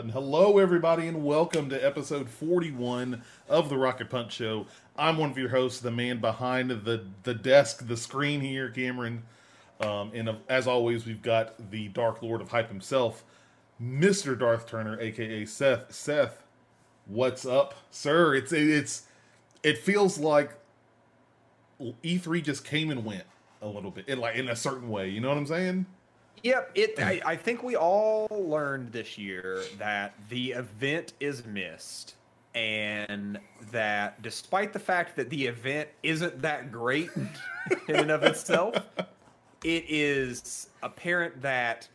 button. Hello, everybody, and welcome to episode 41 of the Rocket Punch Show. I'm one of your hosts, the man behind the the desk, the screen here, Cameron. Um, and uh, as always, we've got the Dark Lord of Hype himself, Mr. Darth Turner, aka Seth. Seth, what's up, sir? It's it's it feels like E3 just came and went a little bit, in like in a certain way. You know what I'm saying? Yep, it. I, I think we all learned this year that the event is missed, and that despite the fact that the event isn't that great in and of itself, it is apparent that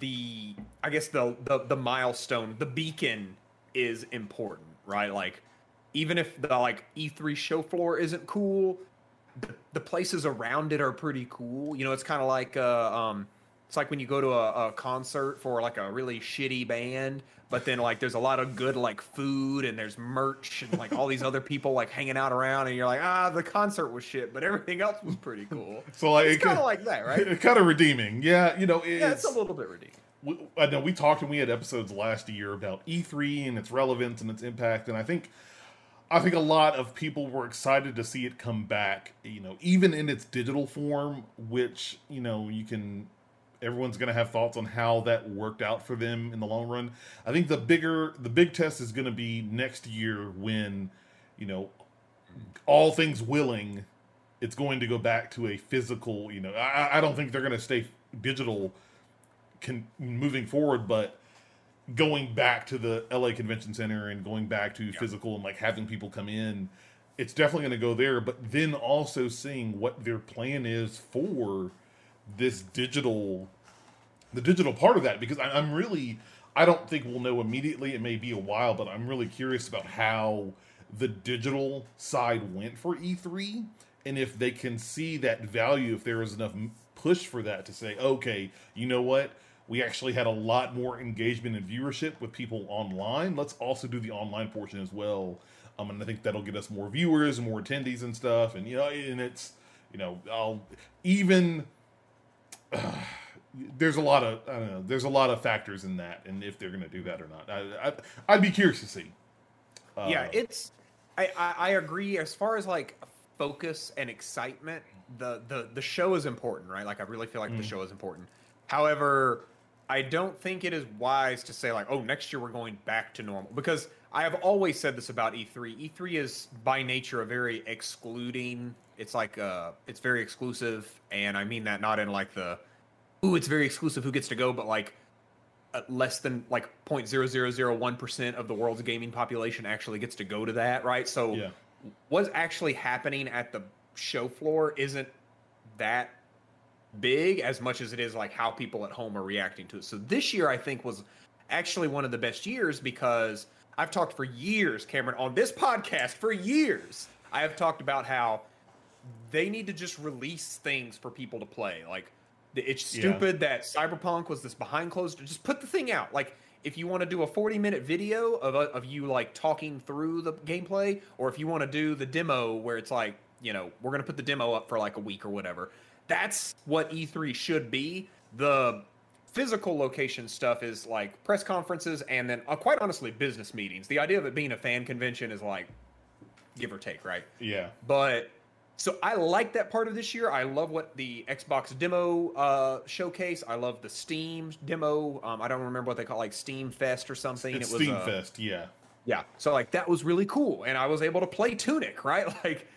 the I guess the, the the milestone, the beacon, is important, right? Like, even if the like E3 show floor isn't cool, the, the places around it are pretty cool. You know, it's kind of like uh, um, it's like when you go to a, a, concert for like a really shitty band, but then like there's a lot of good like food and there's merch and like all these other people like hanging out around, and you're like, ah, the concert was shit, but everything else was pretty cool. so like it's kind of like that, right? It's kind of redeeming, yeah. You know, it's, yeah, it's a little bit redeeming. We, I know we talked and we had episodes last year about E3 and its relevance and its impact, and I think I think a lot of people were excited to see it come back, you know, even in its digital form, which, you know, you can everyone's going to have thoughts on how that worked out for them in the long run. I think the bigger the big test is going to be next year when, you know, all things willing, it's going to go back to a physical, you know, I, I don't think they're going to stay digital can moving forward, but going back to the LA Convention Center and going back to yeah. physical and like having people come in, it's definitely going to go there. But then also seeing what their plan is for this digital, the digital part of that, because I, I'm really, I don't think we'll know immediately. It may be a while, but I'm really curious about how the digital side went for E3 and if they can see that value, if there is enough push for that to say, okay, you know what? we actually had a lot more engagement and viewership with people online. Let's also do the online portion as well. Um, and I think that'll get us more viewers, more attendees, and stuff. And you know, and it's you know, I'll even uh, there's a lot of I don't know, there's a lot of factors in that, and if they're going to do that or not, I, I would be curious to see. Uh, yeah, it's I, I I agree as far as like focus and excitement. The the the show is important, right? Like I really feel like mm. the show is important. However, I don't think it is wise to say like, oh, next year we're going back to normal because I have always said this about E3. E3 is by nature a very excluding. It's like uh, it's very exclusive, and I mean that not in like the, ooh, it's very exclusive. Who gets to go? But like, uh, less than like 0.0001 percent of the world's gaming population actually gets to go to that, right? So, yeah. what's actually happening at the show floor isn't that big as much as it is like how people at home are reacting to it. So this year I think was actually one of the best years because I've talked for years, Cameron, on this podcast for years. I have talked about how they need to just release things for people to play. Like it's stupid yeah. that Cyberpunk was this behind closed. Just put the thing out. Like if you want to do a 40 minute video of of you like talking through the gameplay, or if you want to do the demo where it's like you know we're gonna put the demo up for like a week or whatever that's what E3 should be. The physical location stuff is like press conferences and then uh, quite honestly business meetings. The idea of it being a fan convention is like give or take, right? Yeah. But so I like that part of this year. I love what the Xbox demo uh, showcase. I love the Steam demo. Um, I don't remember what they call it, like Steam Fest or something. It's it was Steam uh, Fest, yeah. Yeah. So like that was really cool, and I was able to play Tunic, right? Like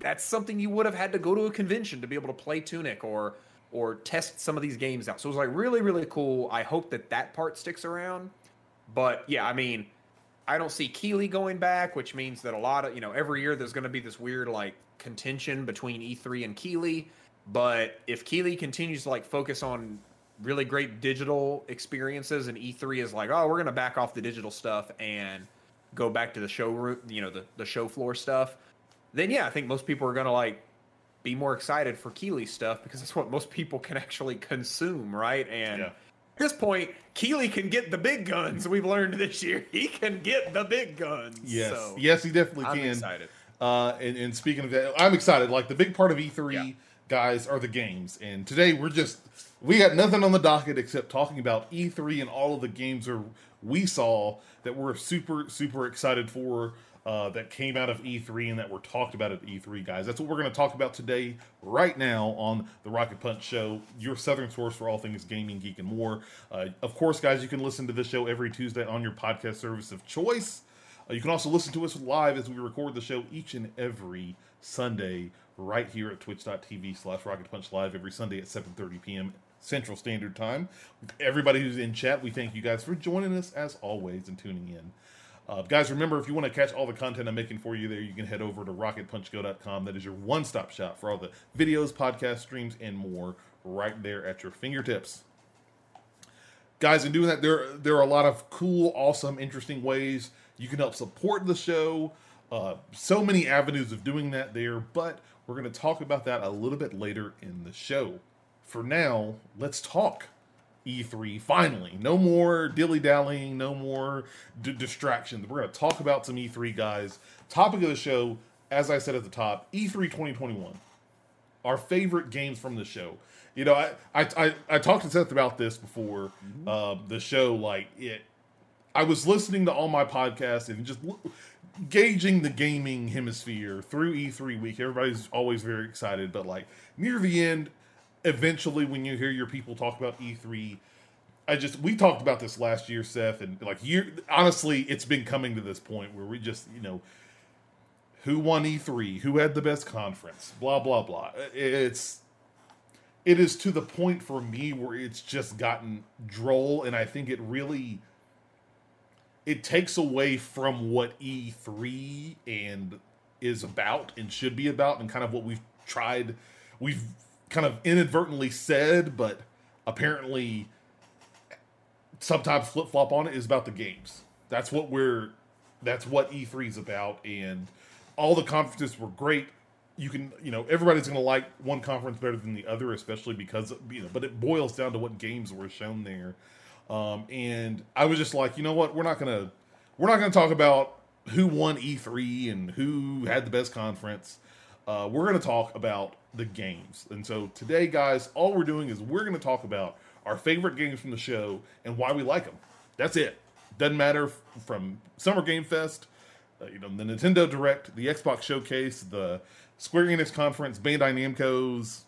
that's something you would have had to go to a convention to be able to play Tunic or or test some of these games out. So it was like really really cool. I hope that that part sticks around. But yeah, I mean, I don't see Keighley going back, which means that a lot of you know every year there's going to be this weird like contention between E3 and Keighley. But if Keighley continues to like focus on really great digital experiences and E3 is like, oh, we're going to back off the digital stuff and go back to the showroom, you know, the, the show floor stuff, then yeah, I think most people are gonna like be more excited for Keighley stuff because that's what most people can actually consume, right? And yeah. at this point, Keighley can get the big guns. We've learned this year he can get the big guns. Yes, so, yes, he definitely I'm can. Excited. Uh, and, and, speaking of that, I'm excited. Like the big part of E3 yeah. guys, are the games. And today we're just we got nothing on the docket except talking about E3 and all of the games we saw that we're super super excited for. Uh, that came out of E3 and that were talked about at E3, guys. That's what we're going to talk about today, right now, on the Rocket Punch Show, your southern source for all things gaming, geek, and more. Uh, of course, guys, you can listen to this show every Tuesday on your podcast service of choice. Uh, you can also listen to us live as we record the show each and every Sunday right here at twitch.tv slash rocket punch live every Sunday at 7.30 p.m. Central Standard Time. Everybody who's in chat, we thank you guys for joining us as always and tuning in. Uh, guys, remember if you want to catch all the content I'm making for you there, you can head over to rocketpunchgo.com. That is your one stop shop for all the videos, podcast streams, and more right there at your fingertips. Guys, in doing that, there, there are a lot of cool, awesome, interesting ways you can help support the show. Uh, so many avenues of doing that there, but we're going to talk about that a little bit later in the show. For now, let's talk E3 finally. No more dilly dallying, no more d- distractions. We're going to talk about some E3 guys. Topic of the show, as I said at the top, E3 2021. Our favorite games from the show. You know, I I, I, I talked to Seth about this before mm-hmm. uh, the show. Like it, I was listening to all my podcasts and just gauging the gaming hemisphere through E3 week. Everybody's always very excited, but like near the end, eventually when you hear your people talk about E3, I just we talked about this last year, Seth, and like you honestly, it's been coming to this point where we just you know who won E3, who had the best conference, blah blah blah. It's it is to the point for me where it's just gotten droll, and I think it really it takes away from what E3 and is about and should be about and kind of what we've tried we've kind of inadvertently said but apparently sometimes flip-flop on it is about the games. That's what we're that's what E3 is about and all the conferences were great. You can, you know, everybody's going to like one conference better than the other especially because you know, but it boils down to what games were shown there um, and I was just like, you know what? We're not gonna we're not gonna talk about who won E3 and who had the best conference. Uh, we're gonna talk about the games. And so today, guys, all we're doing is we're gonna talk about our favorite games from the show and why we like them. That's it. Doesn't matter from Summer Game Fest, uh, you know, the Nintendo Direct, the Xbox Showcase, the Square Enix Conference, Bandai Namco's.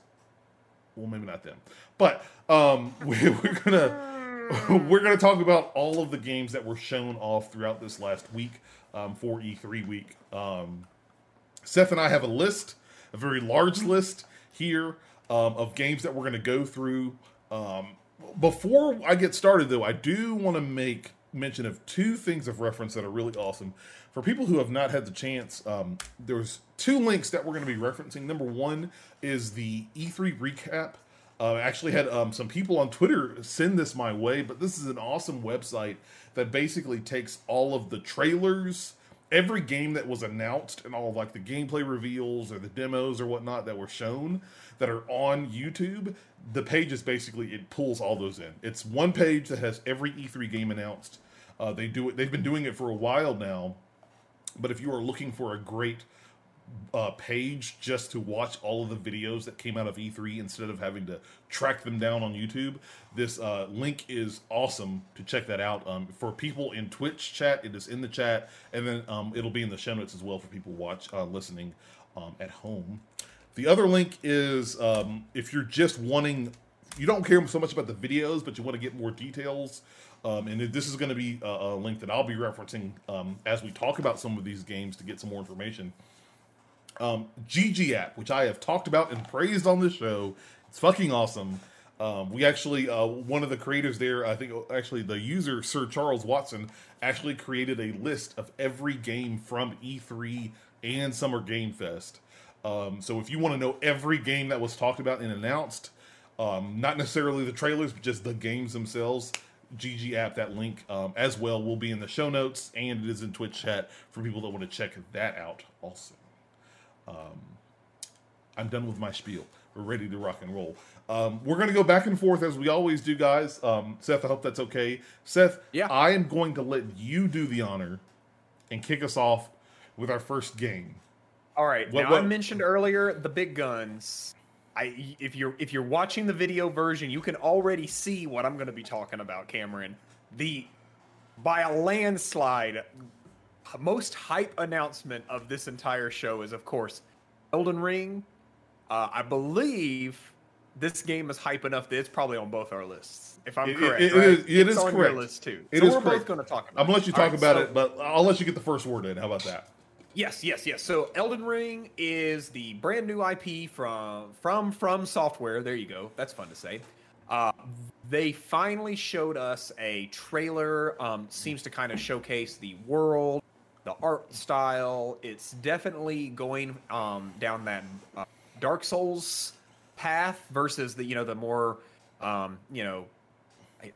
Well, maybe not them, but um, we, we're gonna we're going to talk about all of the games that were shown off throughout this last week um, for E3 week. Um, Seth and I have a list, a very large list here um, of games that we're going to go through. Um, before I get started, though, I do want to make mention of two things of reference that are really awesome. For people who have not had the chance, um, there's two links that we're going to be referencing. Number one is the E3 recap uh, I actually had um, some people on Twitter send this my way, but this is an awesome website that basically takes all of the trailers, every game that was announced, and all of like the gameplay reveals or the demos or whatnot that were shown that are on YouTube. The page is basically it pulls all those in. It's one page that has every E3 game announced. Uh, they do it. They've been doing it for a while now, but if you are looking for a great uh, page just to watch all of the videos that came out of E3 instead of having to track them down on YouTube. This uh, link is awesome to check that out. Um, for people in Twitch chat, it is in the chat, and then um, it'll be in the show notes as well for people watch uh, listening um, at home. The other link is um, if you're just wanting, you don't care so much about the videos, but you want to get more details. Um, and this is going to be a, a, link that I'll be referencing um, as we talk about some of these games to get some more information um, GG app, which I have talked about and praised on the show. It's fucking awesome. Um, we actually, uh, one of the creators there, I think actually the user, Sir Charles Watson, actually created a list of every game from E3 and Summer Game Fest. Um, so if you want to know every game that was talked about and announced, um, not necessarily the trailers, but just the games themselves, GG app, that link um, as well will be in the show notes and it is in Twitch chat for people that want to check that out also. Um, I'm done with my spiel. We're ready to rock and roll. Um, we're going to go back and forth as we always do, guys. Um, Seth, I hope that's okay. Seth, yeah. I am going to let you do the honor and kick us off with our first game. All right. What, now, what? I mentioned earlier the big guns. I if you're if you're watching the video version, you can already see what I'm going to be talking about, Cameron. The by a landslide most hype announcement of this entire show is of course Elden Ring. Uh, I believe this game is hype enough that it's probably on both our lists. If I'm It- correct, it- it right? is- it It's is on correct. your list too. It so is we're correct. both going to talk about. I'm gonna let you talk right, about so- it, but I'll let you get the first word in. How about that? Yes, yes, yes. So Elden Ring is the brand new IP from from From Software. There you go. That's fun to say. Uh, they finally showed us a trailer. Um, seems to kind of showcase the world, the art style. It's definitely going um, down that uh, Dark Souls path versus the you know the more um, you know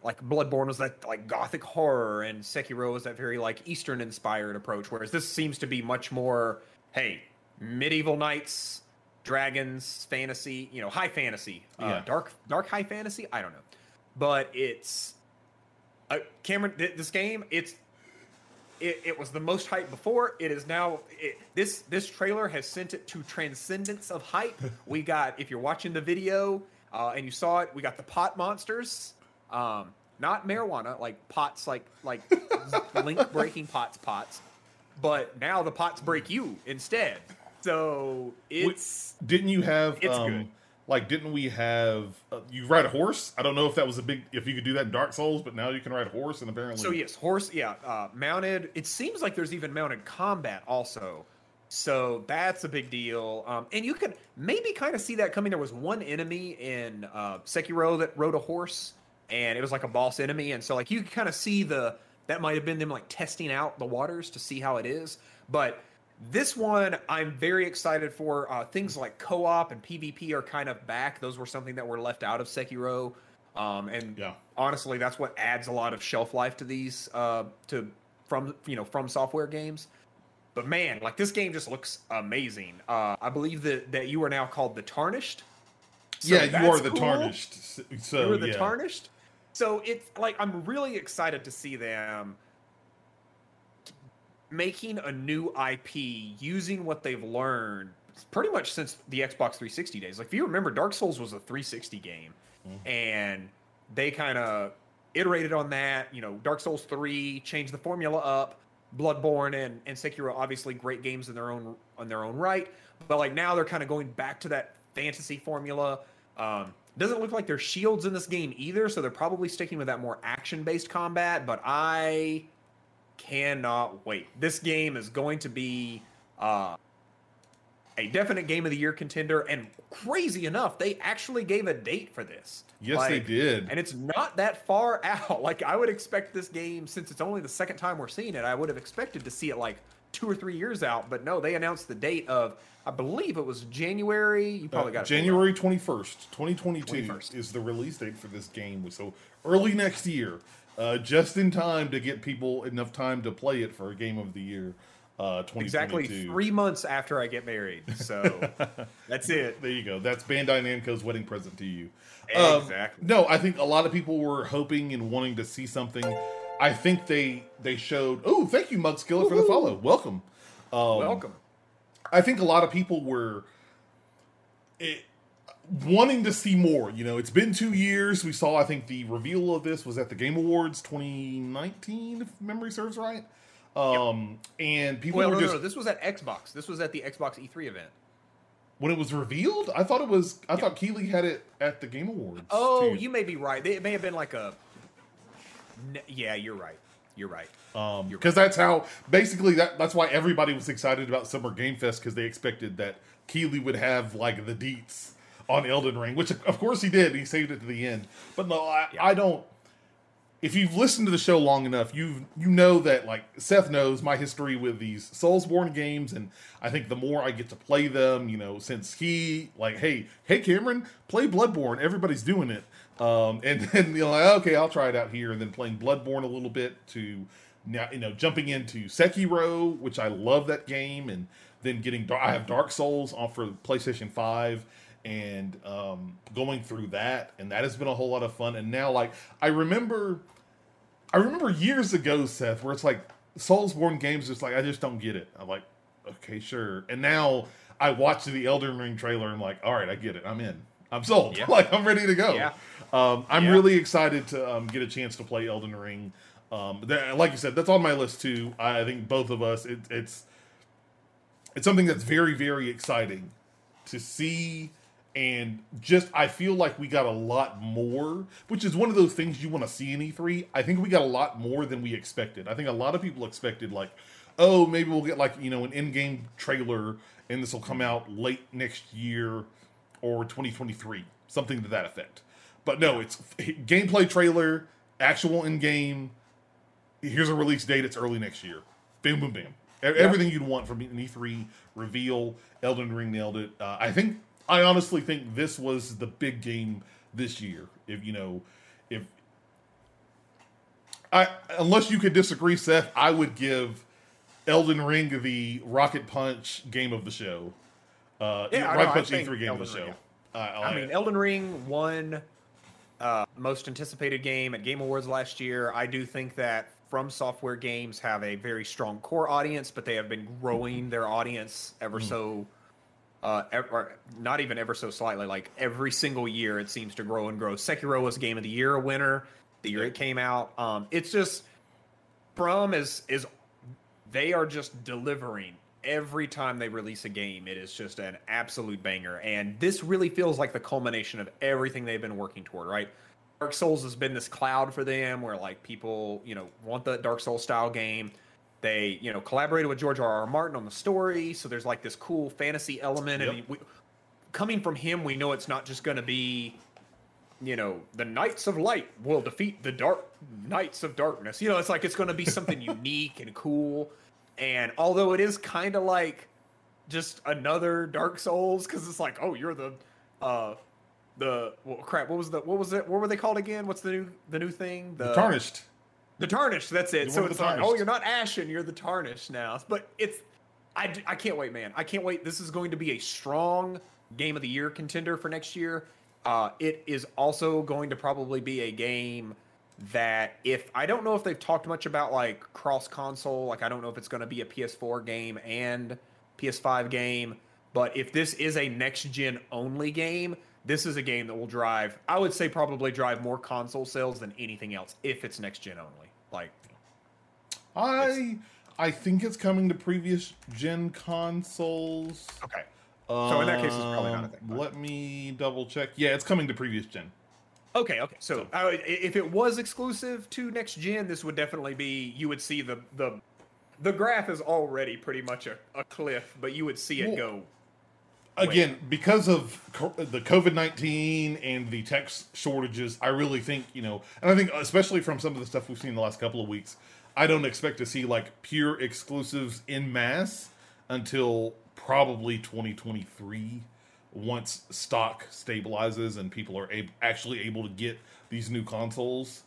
like Bloodborne was that like gothic horror, and Sekiro was that very like Eastern inspired approach. Whereas this seems to be much more, hey, medieval knights, dragons, fantasy, you know, high fantasy, uh, Yeah. dark dark high fantasy. I don't know, but it's uh, Cameron. Th- this game, it's it, it was the most hype before. It is now. It, this this trailer has sent it to transcendence of hype. we got if you're watching the video uh, and you saw it, we got the pot monsters. Um, not marijuana, like pots, like like link breaking pots, pots. But now the pots break you instead. So it's Didn't you have? It's um, good. Like, didn't we have? Uh, you ride a horse. I don't know if that was a big. If you could do that in Dark Souls, but now you can ride a horse, and apparently, So yes, horse. Yeah, uh, mounted. It seems like there's even mounted combat also. So that's a big deal. Um, and you can maybe kind of see that coming. There was one enemy in uh, Sekiro that rode a horse, and it was like a boss enemy. And so like you can kind of see the that might have been them like testing out the waters to see how it is. But this one I'm very excited for. Uh, things like co-op and PvP are kind of back. Those were something that were left out of Sekiro. Um, and Yeah. honestly, that's what adds a lot of shelf life to these uh, to from you know From Software games. But man, like this game just looks amazing. Uh, I believe that that you are now called the Tarnished. So yeah, you are the cool. tarnished. So You are the yeah. Tarnished. So it's like I'm really excited to see them making a new IP using what they've learned pretty much since the Xbox 360 days. Like if you remember, Dark Souls was a 360 game, Mhm. and they kind of iterated on that. You know, Dark Souls 3 changed the formula up. Bloodborne and, and Sekiro obviously great games in their own on their own right, but like now they're kind of going back to that fantasy formula. Um, doesn't look like there's shields in this game either, so they're probably sticking with that more action based combat. But I cannot wait. This game is going to be uh, a definite game of the year contender, and crazy enough, they actually gave a date for this. Yes, they did. and it's not that far out. Like I would expect this game, since it's only the second time we're seeing it, I would have expected to see it like two or three years out. But no, they announced the date of, I believe it was January. You probably Uh, got it. January twenty first, twenty twenty two 21st. is the release date for this game. So early next year, uh, just in time to get people enough time to play it for a game of the year. Uh, Exactly three months after I get married. So that's it. There you go. That's Bandai Namco's wedding present to you. Um, Exactly. no, I think a lot of people were hoping and wanting to see something. I think they they showed. Oh, thank you, Mugskiller, for the follow. Welcome. Um, Welcome. I think a lot of people were it, wanting to see more. You know, it's been two years. We saw, I think, the reveal of this was at the Game Awards 2019, if memory serves right. Um, and people Well, were no, just no, no. This was at Xbox. This was at the Xbox E3 event. when it was revealed. I thought it was. I thought Keighley had it at the Game Awards. Oh, too. you may be right. It may have been like a. Yeah, you're right. You're right. Um, because that's how basically that that's why everybody was excited about Summer Game Fest because they expected that Keighley would have like the deets on Elden Ring, which of course he did. He saved it to the end. But no, I, Yeah. I don't. If you've listened to the show long enough, you you know that like Seth knows my history with these Soulsborne games, and I think the more I get to play them, you know, since he like, hey, hey, Cameron, play Bloodborne. Everybody's doing it, um, and then you're like, okay, I'll try it out here, and then playing Bloodborne a little bit to now, you know, jumping into Sekiro, which I love that game, and then getting I have Dark Souls on for PlayStation Five and um, going through that, and that has been a whole lot of fun. And now, like, I remember, I remember years ago, Seth, where it's like Soulsborne games, just like I just don't get it. I'm like, okay, sure. And now I watched the Elden Ring trailer and I'm like, all right, I get it. I'm in. I'm sold. Yeah. like I'm ready to go. Yeah. Um, I'm Yeah. really excited to um, get a chance to play Elden Ring. Um, that, like you said, that's on my list too. I think both of us. It, it's it's something that's very very exciting to see and just I feel like we got a lot more, which is one of those things you want to see in E3. I think we got a lot more than we expected. I think a lot of people expected like, oh, maybe we'll get like, you know, an in-game trailer and this will come out late next year or 2023, something to that effect. But no, it's gameplay trailer, actual in-game. Here's a release date. It's early next year. Bam, boom, bam. E- Everything you'd want from an E3 reveal. Elden Ring nailed it. Uh, I think. I honestly think this was the big game this year. If you know, if I unless you could disagree, Seth, I would give Elden Ring the Rocket Punch game of the show. Uh, Yeah, Rocket know, Punch E3 game of the Elden show. Ring, Uh, I mean, Elden Ring won uh, most anticipated game at Game Awards last year. I do think that From Software games have a very strong core audience, but they have been growing their audience ever so, uh, or not even ever so slightly. Like every single year, it seems to grow and grow. Sekiro was Game of the Year a winner the year it came out. Um, it's just From is is they are just delivering every time they release a game. It is just an absolute banger, and this really feels like the culmination of everything they've been working toward. Right, Dark Souls has been this cloud for them, where like people you know want the Dark Souls style game. They you know collaborated with George R. R. Martin on the story, so there's like this cool fantasy element, and we, coming from him, we know it's not just going to be you know, the Knights of Light will defeat the Dark Knights of Darkness. You know, it's like it's going to be something unique and cool. And although it is kind of like just another Dark Souls, because it's like, oh, you're the, uh, the well, crap. What was the what was it? What were they called again? What's the new the new thing? The Tarnished. The tarnish. That's it. You're So it's like, oh, you're not ashen. You're the tarnish now. But it's, I, I can't wait, man. I can't wait. This is going to be a strong game of the year contender for next year. Uh, it is also going to probably be a game that if I don't know if they've talked much about like cross console, like I don't know if it's going to be a PS4 game and PS5 game, but if this is a next gen only game, this is a game that will drive, I would say probably drive more console sales than anything else if it's next gen only. Like, I I think it's coming to previous gen consoles. okay. So in that case, it's probably not a Um, thing, but- Let me double check. Yeah, it's coming to previous gen. Okay, okay. So would- i- if it was exclusive to next gen, this would definitely be. You would see the the the graph is already pretty much a, a cliff, but you would see it Well, go. Again, because of co- the COVID nineteen and the tech shortages, I really think you know, and I think especially from some of the stuff we've seen the last couple of weeks, I don't expect to see like pure exclusives in mass until probably twenty twenty three. Once stock stabilizes and people are ab- actually able to get these new consoles,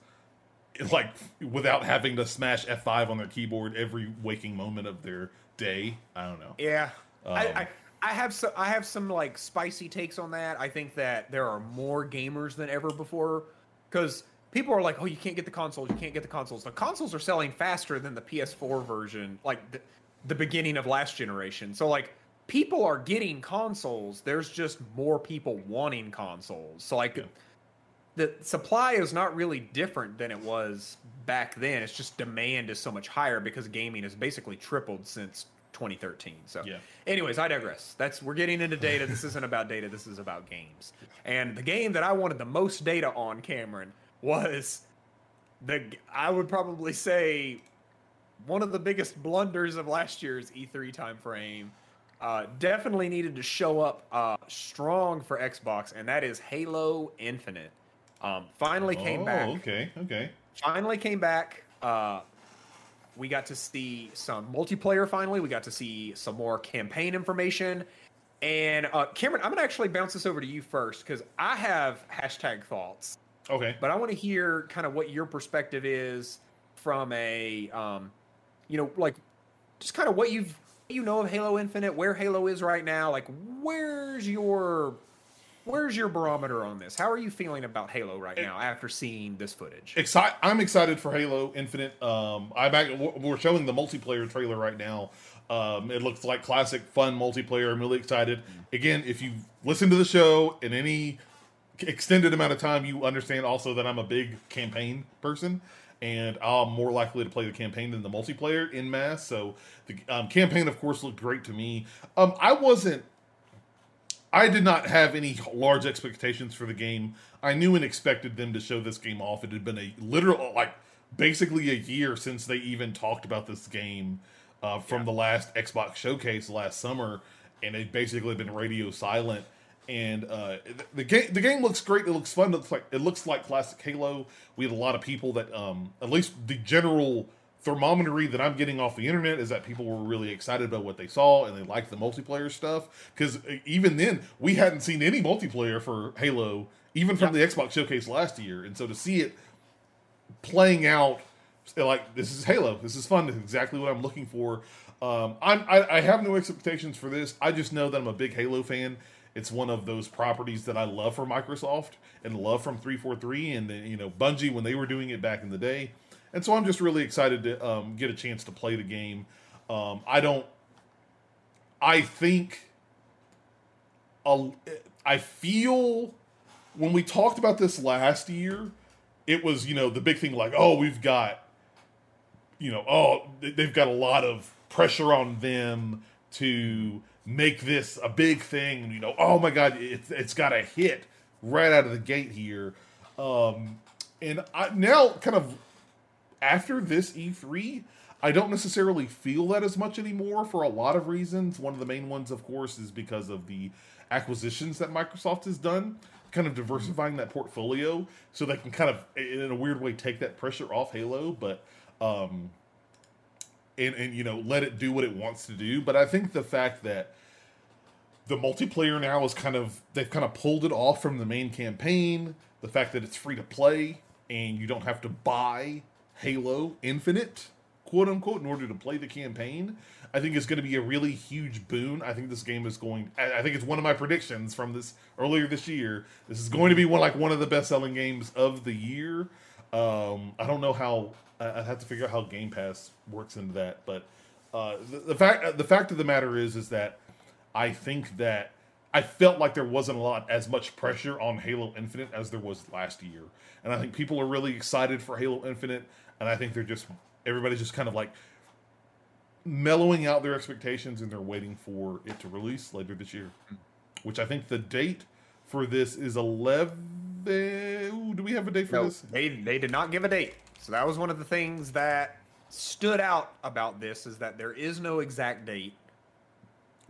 like without having to smash F5 on their keyboard every waking moment of their day. I don't know. Yeah, Um, I I have some I have some like spicy takes on that. I think that there are more gamers than ever before because people are like, oh, you can't get the consoles, you can't get the consoles. The consoles are selling faster than the PS4 version, like the, the beginning of last generation. So like people are getting consoles. There's just more people wanting consoles. So like. The supply is not really different than it was back then. It's just demand is so much higher because gaming has basically tripled since 2013. So, Yeah. anyways, I digress. That's we're getting into data. This isn't about data. This is about games. And the game that I wanted the most data on, Cameron, was the I would probably say one of the biggest blunders of last year's E3 timeframe. Uh, definitely needed to show up uh, strong for Xbox, and that is Halo Infinite. Um, finally came oh, back Okay, okay. finally came back. Uh, we got to see some multiplayer finally. We got to see some more campaign information. And uh, Cameron, I'm gonna actually bounce this over to you first because I have hashtag thoughts, Okay. but I want to hear kind of what your perspective is from a, um, you know, like just kind of what you've you know of Halo Infinite, where Halo is right now. Like, where's your where's your barometer on this? How are you feeling about Halo right now after seeing this footage? Exci- I'm excited for Halo Infinite. Um, I'm back, we're showing the multiplayer trailer right now. Um, it looks like classic, fun multiplayer. I'm really excited. Again, if you listen to the show in any extended amount of time, you understand also that I'm a big campaign person, and I'm more likely to play the campaign than the multiplayer in mass. So the um, campaign, of course, looked great to me. Um, I wasn't. I did not have any large expectations for the game. I knew and expected them to show this game off. It had been a literal, like, basically a year since they even talked about this game uh, from yeah. the last Xbox showcase last summer, and they've basically been radio silent. And uh, the, the game the game looks great. It looks fun. It looks like it looks like classic Halo. We had a lot of people that, um, at least the general thermometry that I'm getting off the internet is that people were really excited about what they saw and they liked the multiplayer stuff. Because uh, even then, we hadn't seen any multiplayer for Halo, even from the Xbox showcase last year. And so to see it playing out like this is Halo. This is fun. This is exactly what I'm looking for. Um, I'm, I, I have no expectations for this. I just know that I'm a big Halo fan. It's one of those properties that I love for Microsoft and love from 343 and you know Bungie when they were doing it back in the day. And so I'm just really excited to um, get a chance to play the game. Um, I don't. I think. I feel when we talked about this last year, it was you know the big thing like oh we've got you know, oh, they've got a lot of pressure on them to make this a big thing. You know, oh my God, it's it's got a hit right out of the gate here. Um, and I, now, kind of after this E3, I don't necessarily feel that as much anymore for a lot of reasons. One of the main ones, of course, is because of the acquisitions that Microsoft has done, kind of diversifying that portfolio so they can kind of, in a weird way, take that pressure off Halo. But um, and and you know let it do what it wants to do. But I think the fact that the multiplayer now is kind of they've kind of pulled it off from the main campaign. The fact that it's free to play and you don't have to buy Halo Infinite, quote unquote, in order to play the campaign. I think is going to be a really huge boon. I think this game is going. I think it's one of my predictions from this earlier this year. This is going to be one like one of the best selling games of the year. Um, I don't know how I have to figure out how Game Pass works into that. But uh, the, the, fact the fact of the matter is is that I think that I felt like there wasn't a lot as much pressure on Halo Infinite as there was last year, and I think people are really excited for Halo Infinite, and I think they're just everybody's just kind of like mellowing out their expectations and they're waiting for it to release later this year, which I think the date for this is 11 Ooh, do we have a date for no, this? They they did not give a date. So that was one of the things that stood out about this is that there is no exact date.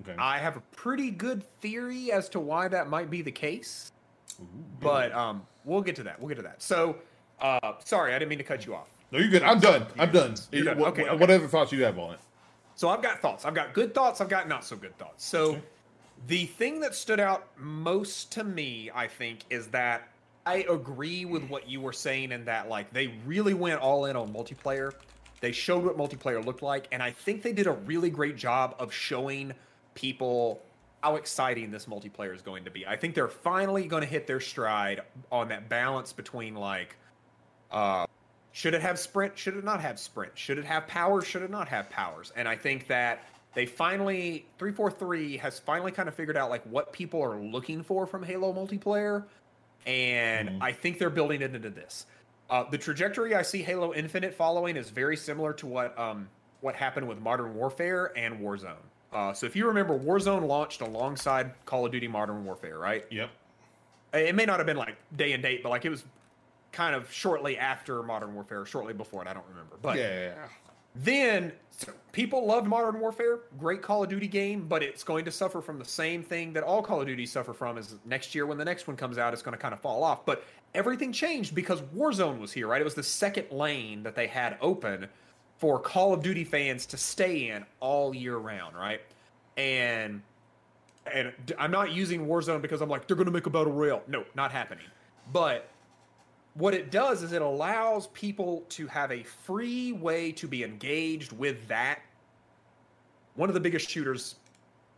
Okay. I have a pretty good theory as to why that might be the case. Ooh, but um, we'll get to that. We'll get to that. So, uh, sorry, I didn't mean to cut you off. No, you're good. I'm done. I'm done. You're done. Okay, okay. what other thoughts you have on it? So I've got thoughts. I've got good thoughts. I've got not so good thoughts. So okay. the thing that stood out most to me, I think, is that I agree with what you were saying in that like they really went all in on multiplayer. They showed what multiplayer looked like, and I think they did a really great job of showing people how exciting this multiplayer is going to be. I think they're finally going to hit their stride on that balance between like, uh, should it have sprint? Should it not have sprint? Should it have powers? Should it not have powers? And I think that they finally 343 has finally kind of figured out like what people are looking for from Halo multiplayer and mm-hmm. I think they're building it into this. Uh, the trajectory I see Halo Infinite following is very similar to what um, what happened with Modern Warfare and Warzone. Uh, so if you remember, Warzone launched alongside Call of Duty Modern Warfare, right? Yep. It may not have been like day and date, but like it was kind of shortly after Modern Warfare, shortly before it. I don't remember, but yeah. Then people loved Modern Warfare, great Call of Duty game, but it's going to suffer from the same thing that all Call of Duty suffer from is next year when the next one comes out, it's going to kind of fall off. But everything changed because Warzone was here, right? It was the second lane that they had open for Call of Duty fans to stay in all year round, right? And and I'm not using Warzone because I'm like they're going to make a battle royale. No, not happening. But what it does is it allows people to have a free way to be engaged with that one of the biggest shooters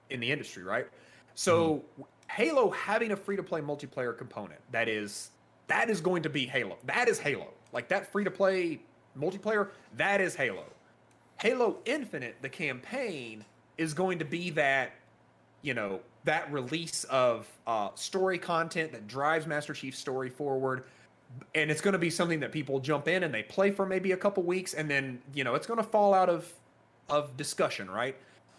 in the industry, right? So mm-hmm. Halo having a free to play multiplayer component that is that is going to be Halo. That is Halo. Like that free to play multiplayer, that is Halo. Halo Infinite, the campaign, is going to be that, you know, that release of uh, story content that drives Master Chief's story forward. And it's going to be something that people jump in and they play for maybe a couple weeks, and then you know it's going to fall out of of discussion, right?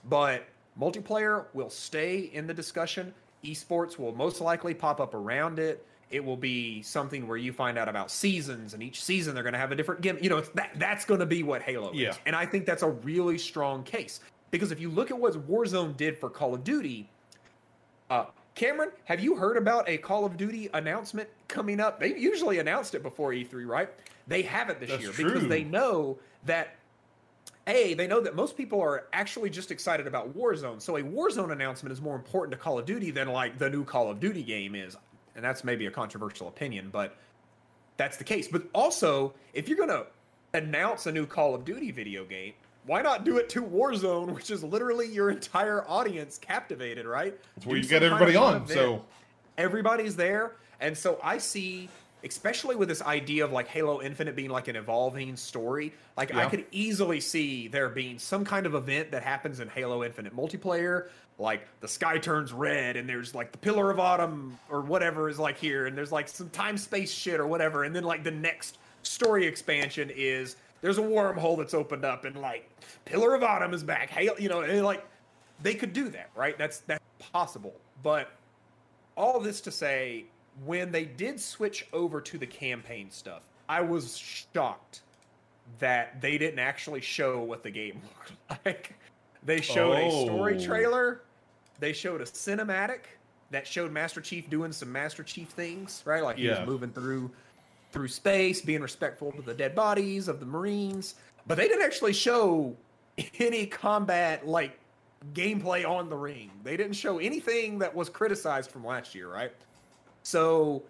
But multiplayer will stay in the discussion. Esports will most likely pop up around it. It will be something where you find out about seasons, and each season they're going to have a different game. You know, it's that that's going to be what Halo Yeah. is, and I think that's a really strong case because if you look at what Warzone did for Call of Duty, uh, Cameron, have you heard about a Call of Duty announcement coming up? They usually announced it before E3, right? They haven't this That's year true. because they know that a they know that most people are actually just excited about Warzone. So a Warzone announcement is more important to Call of Duty than like the new Call of Duty game is. And that's maybe a controversial opinion, but that's the case. But also, if you're going to announce a new Call of Duty video game, why not do it to Warzone, which is literally your entire audience captivated, right? That's where Do you get kind everybody of on. So everybody's there, and so I see, especially with this idea of like Halo Infinite being like an evolving story, like I could easily see there being some kind of event that happens in Halo Infinite multiplayer, like the sky turns red and there's like the Pillar of Autumn or whatever is like here, and there's like some time space shit or whatever, and then like the next story expansion is there's a wormhole that's opened up and like Pillar of Autumn is back. Halo, you know, and like they could do that, right? That's that's possible, but all this to say, when they did switch over to the campaign stuff, I was shocked that they didn't actually show what the game looked like. They showed a story Oh. trailer, they showed a cinematic that showed Master Chief doing some Master Chief things, right? Like he Yeah. was moving through through space, being respectful to the dead bodies of the Marines. But they didn't actually show any combat like gameplay on the ring. They didn't show anything that was criticized from last year, right? So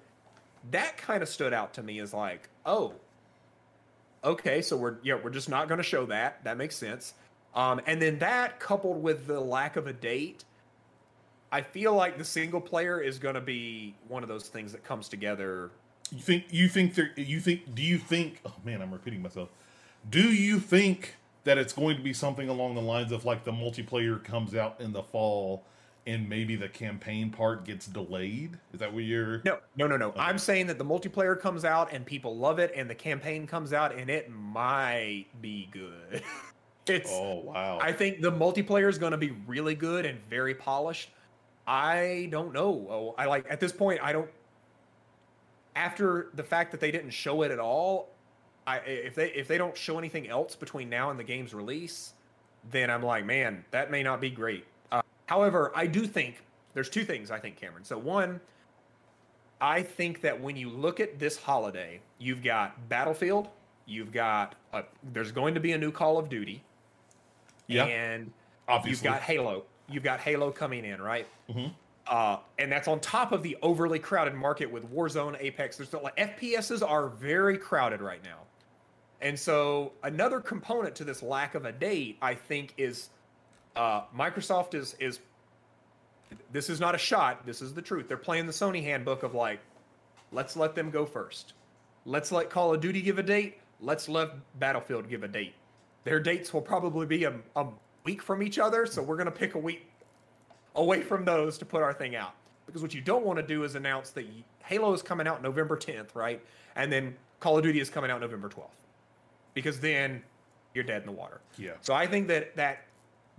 that kind of stood out to me as like, oh, okay, so we're yeah, we're just not going to show that. That makes sense. Um, and then that coupled with the lack of a date, I feel like the single player is going to be one of those things that comes together. You think you think there you think do you think oh man I'm repeating myself. Do you think that it's going to be something along the lines of like the multiplayer comes out in the fall and maybe the campaign part gets delayed? Is that what you're No, no, no, no. I'm saying that the multiplayer comes out and people love it, and the campaign comes out and it might be good. it's. Oh wow. I think the multiplayer is going to be really good and very polished. I don't know. Oh, I like at this point. I don't. After the fact that they didn't show it at all, I if they if they don't show anything else between now and the game's release, then I'm like, man, that may not be great. Uh, however, I do think there's two things I think, Cameron. So one, I think that when you look at this holiday, you've got Battlefield, you've got a, there's going to be a new Call of Duty, yeah, and obviously. you've got Halo. You've got Halo coming in, right? Mhm. Uh, and that's on top of the overly crowded market with Warzone, Apex. There's still like FPSs are very crowded right now, and so another component to this lack of a date, I think, is uh, Microsoft is is this is not a shot. This is the truth. They're playing the Sony handbook of like, let's let them go first. Let's let Call of Duty give a date. Let's let Battlefield give a date. Their dates will probably be a, a week from each other, so we're gonna pick a week away from those to put our thing out. Because what you don't want to do is announce that Halo is coming out November 10th, right? And then Call of Duty is coming out November 12th. Because then you're dead in the water. Yeah. So I think that that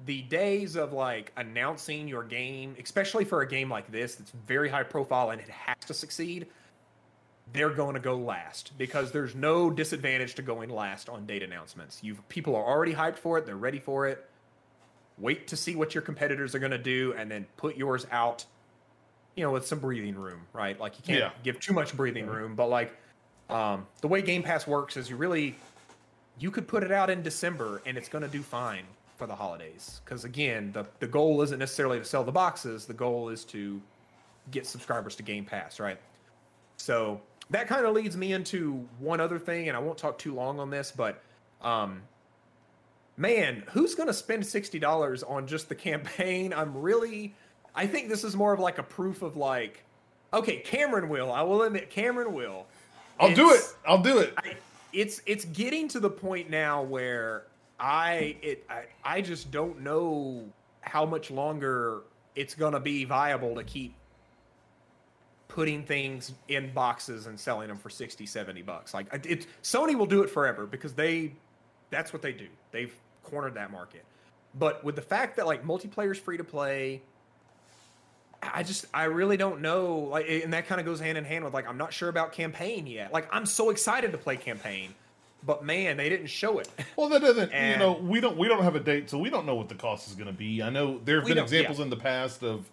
the days of like announcing your game, especially for a game like this that's very high profile and it has to succeed, they're going to go last because there's no disadvantage to going last on date announcements. You people are already hyped for it, they're ready for it. Wait to see what your competitors are going to do and then put yours out you know with some breathing room, right? Like you can't Yeah. give too much breathing room, but like um, the way Game Pass works is you really you could put it out in December and it's going to do fine for the holidays. Because again, the the goal isn't necessarily to sell the boxes. The goal is to get subscribers to Game Pass, right? So that kind of leads me into one other thing, and I won't talk too long on this, but um, man, who's going to spend sixty dollars on just the campaign? I'm really, I think this is more of like a proof of like, okay, Cameron will. I will admit, Cameron will. I'll do it. I'll do it. I, it's it's getting to the point now where I it I, I just don't know how much longer it's gonna be viable to keep putting things in boxes and selling them for 60 70 bucks like it sony will do it forever because they that's what they do they've cornered that market but with the fact that like multiplayer is free to play I just I really don't know like and that kind of goes hand in hand with like I'm not sure about campaign yet. Like I'm so excited to play campaign, but man, they didn't show it. Well, that doesn't and, you know we don't we don't have a date, so we don't know what the cost is going to be. I know there have been examples yeah. in the past of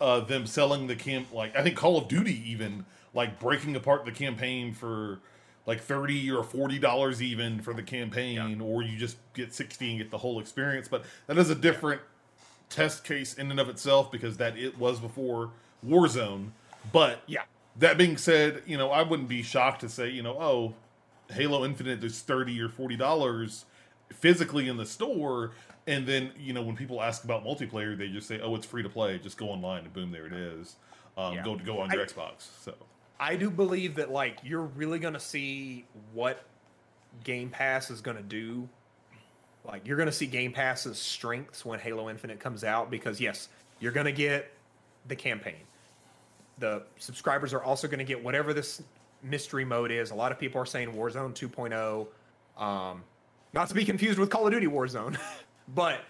uh, them selling the camp like I think Call of Duty even like breaking apart the campaign for like 30 or 40 dollars even for the campaign yeah. or you just get 60 and get the whole experience but that is a different test case in and of itself because that it was before Warzone. But yeah, that being said, you know, I wouldn't be shocked to say, you know, oh, Halo Infinite is thirty or forty dollars physically in the store, and then you know when people ask about multiplayer, they just say, oh, it's free to play. Just go online and boom, there it is. Um, yeah. Go go on your I, Xbox. So I do believe that like you're really gonna see what Game Pass is gonna do like you're to see Game Pass's strengths when Halo Infinite comes out because yes, you're to get the campaign. The subscribers are also to get whatever this mystery mode is. A lot of people are saying Warzone 2.0. Um, not to be confused with Call of Duty Warzone, but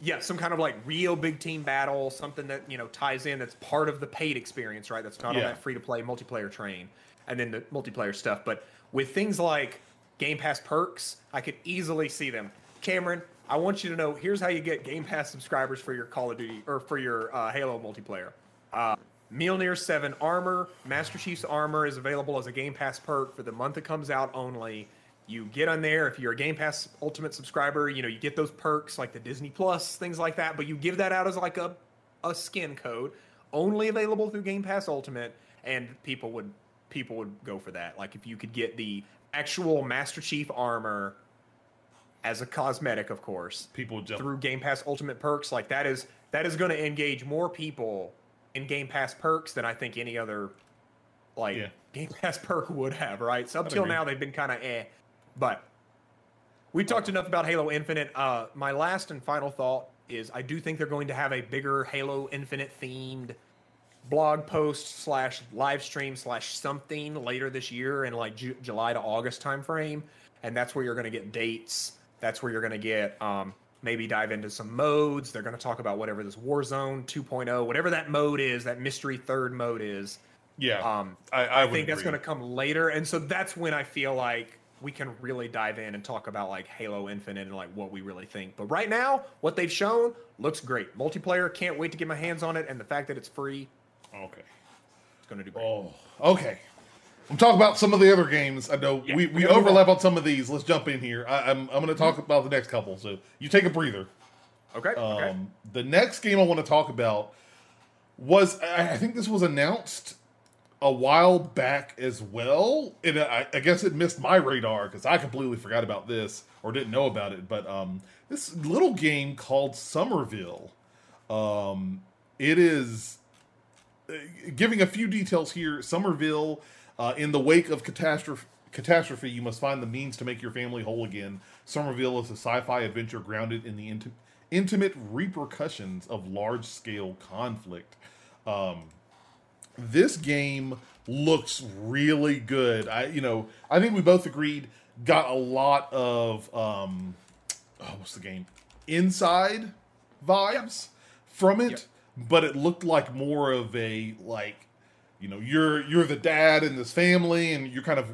yeah, some kind of like real big team battle, something that you know ties in that's part of the paid experience, right? That's not yeah. on that free to play multiplayer train, and then the multiplayer stuff. But with things like Game Pass perks, I could easily see them Cameron, I want you to know here's how you get Game Pass subscribers for your Call of Duty or for your uh, Halo multiplayer. Uh, Mjolnir 7 armor, Master Chief's armor is available as a Game Pass perk for the month it comes out only. You get on there if you're a Game Pass Ultimate subscriber, you know, you get those perks like the Disney Plus, things like that, but you give that out as like a a skin code, only available through Game Pass Ultimate, and people would people would go for that. Like if you could get the actual Master Chief armor as a cosmetic, of course. People jump through Game Pass Ultimate perks. Like that is that is going to engage more people in Game Pass perks than I think any other like yeah. Game Pass perk would have. Right. So up till now they've been kind of eh, but we talked enough about Halo Infinite. Uh, my last and final thought is I do think they're going to have a bigger Halo Infinite themed blog post slash live stream slash something later this year in like Ju- July to August timeframe, and that's where you're going to get dates that's where you're going to get um, maybe dive into some modes. They're going to talk about whatever this Warzone 2.0, whatever that mode is, that mystery third mode is. Yeah, um, I, I, I think that's going to come later, and so that's when I feel like we can really dive in and talk about like Halo Infinite and like what we really think. But right now, what they've shown looks great. Multiplayer, can't wait to get my hands on it, and the fact that it's free. Okay, it's going to do great. Oh, okay. I'm talking about some of the other games. I know yeah, we, we overlap on some of these. Let's jump in here. I, am I'm, I'm going to talk about the next couple. So you take a breather. Okay. Um, okay. The next game I want to talk about was I think this was announced a while back as well, and I, I guess it missed my radar because I completely forgot about this or didn't know about it. But um, this little game called Somerville. Um, it is uh, giving a few details here. Somerville uh, in the wake of catastrophe, catastrophe, you must find the means to make your family whole again. Somerville is a sci-fi adventure grounded in the inti- intimate repercussions of large-scale conflict. Um, this game looks really good. I, you know, I think we both agreed got a lot of um, oh, what's the game? Inside vibes from it, yep. but it looked like more of a like you know you're you're the dad in this family and you're kind of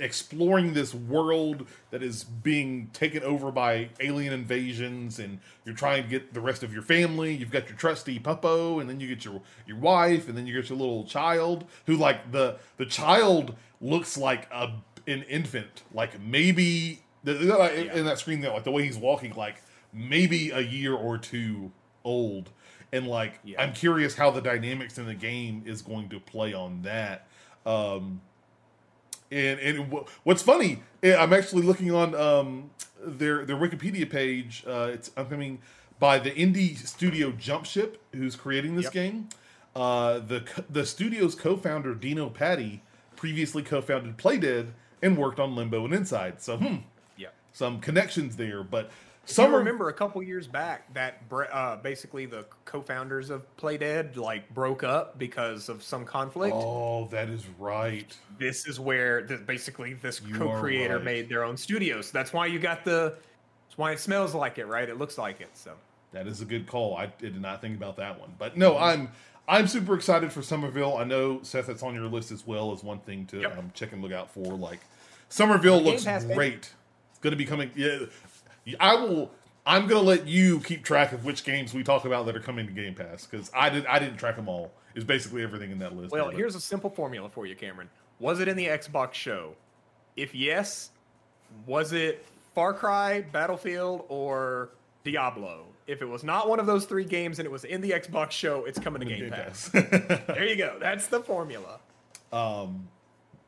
exploring this world that is being taken over by alien invasions and you're trying to get the rest of your family you've got your trusty puppo and then you get your your wife and then you get your little child who like the the child looks like a an infant like maybe in that screen there like the way he's walking like maybe a year or two old and like yeah. I'm curious how the dynamics in the game is going to play on that. Um, and and what's funny, eh, I'm actually looking on um, their their Wikipedia page. Uh, it's upcoming by the indie studio Jumpship, who's creating this yep. game. Uh, the the studio's co-founder Dino Patti previously co-founded Playdead and worked on Limbo and Inside. So hmm, yeah, some connections there. But some remember a couple years back that uh, basically the co-founders of Playdead like broke up because of some conflict. Oh, that is right. This is where the, basically this you co-creator right. made their own studio. So that's why you got the. That's why it smells like it, right? It looks like it. So that is a good call. I did not think about that one, but no, I'm I'm super excited for Somerville. I know Seth, it's on your list as well as one thing to yep. um, check and look out for. Like Somerville looks great. It's going to be coming. Yeah, I will. I'm going to let you keep track of which games we talk about that are coming to Game Pass because I did. I didn't track them all. Is basically everything in that list. Well, here's a simple formula for you, Cameron. Was it in the Xbox show? If yes, was it Far Cry, Battlefield, or Diablo? If it was not one of those three games and it was in the Xbox show, it's coming to Game, Game Pass. Pass. there you go. That's the formula. Um,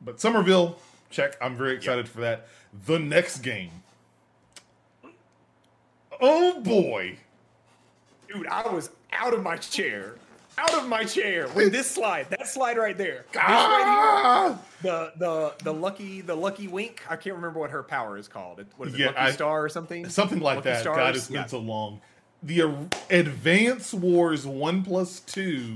but Somerville, check. I'm very excited yep. for that. The next game Oh boy. Dude, I was out of my chair. Out of my chair when this slide, that slide right there, ah! right the the the lucky the lucky wink. I can't remember what her power is called. What is it, yeah, Lucky I, Star or something? Something like lucky that. Stars? God, it's been yeah. so long. The Advance Wars One Plus Two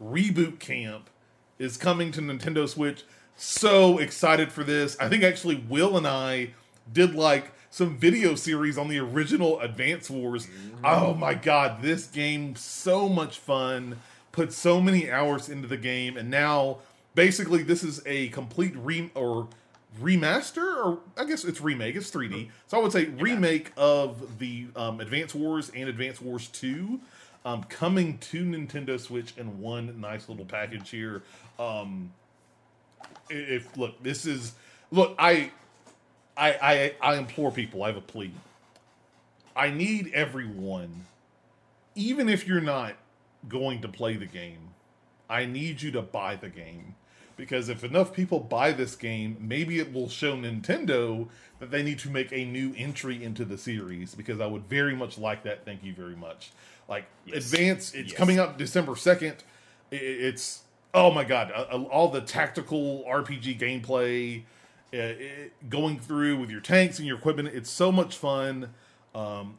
reboot camp is coming to Nintendo Switch. So excited for this! I think actually Will and I did like some video series on the original Advance Wars. Mm-hmm. Oh my god, this game so much fun. Put so many hours into the game, and now basically this is a complete re or remaster, or I guess it's remake. It's 3D, so I would say remake of the um, Advance Wars and Advance Wars Two. Um, coming to Nintendo Switch in one nice little package here. Um, if look, this is look, I I, I I implore people. I have a plea. I need everyone, even if you're not going to play the game. I need you to buy the game because if enough people buy this game, maybe it will show Nintendo that they need to make a new entry into the series because I would very much like that. Thank you very much. Like yes. Advance, it's yes. coming out December second. It's oh my god, all the tactical RPG gameplay it, going through with your tanks and your equipment. It's so much fun. Um,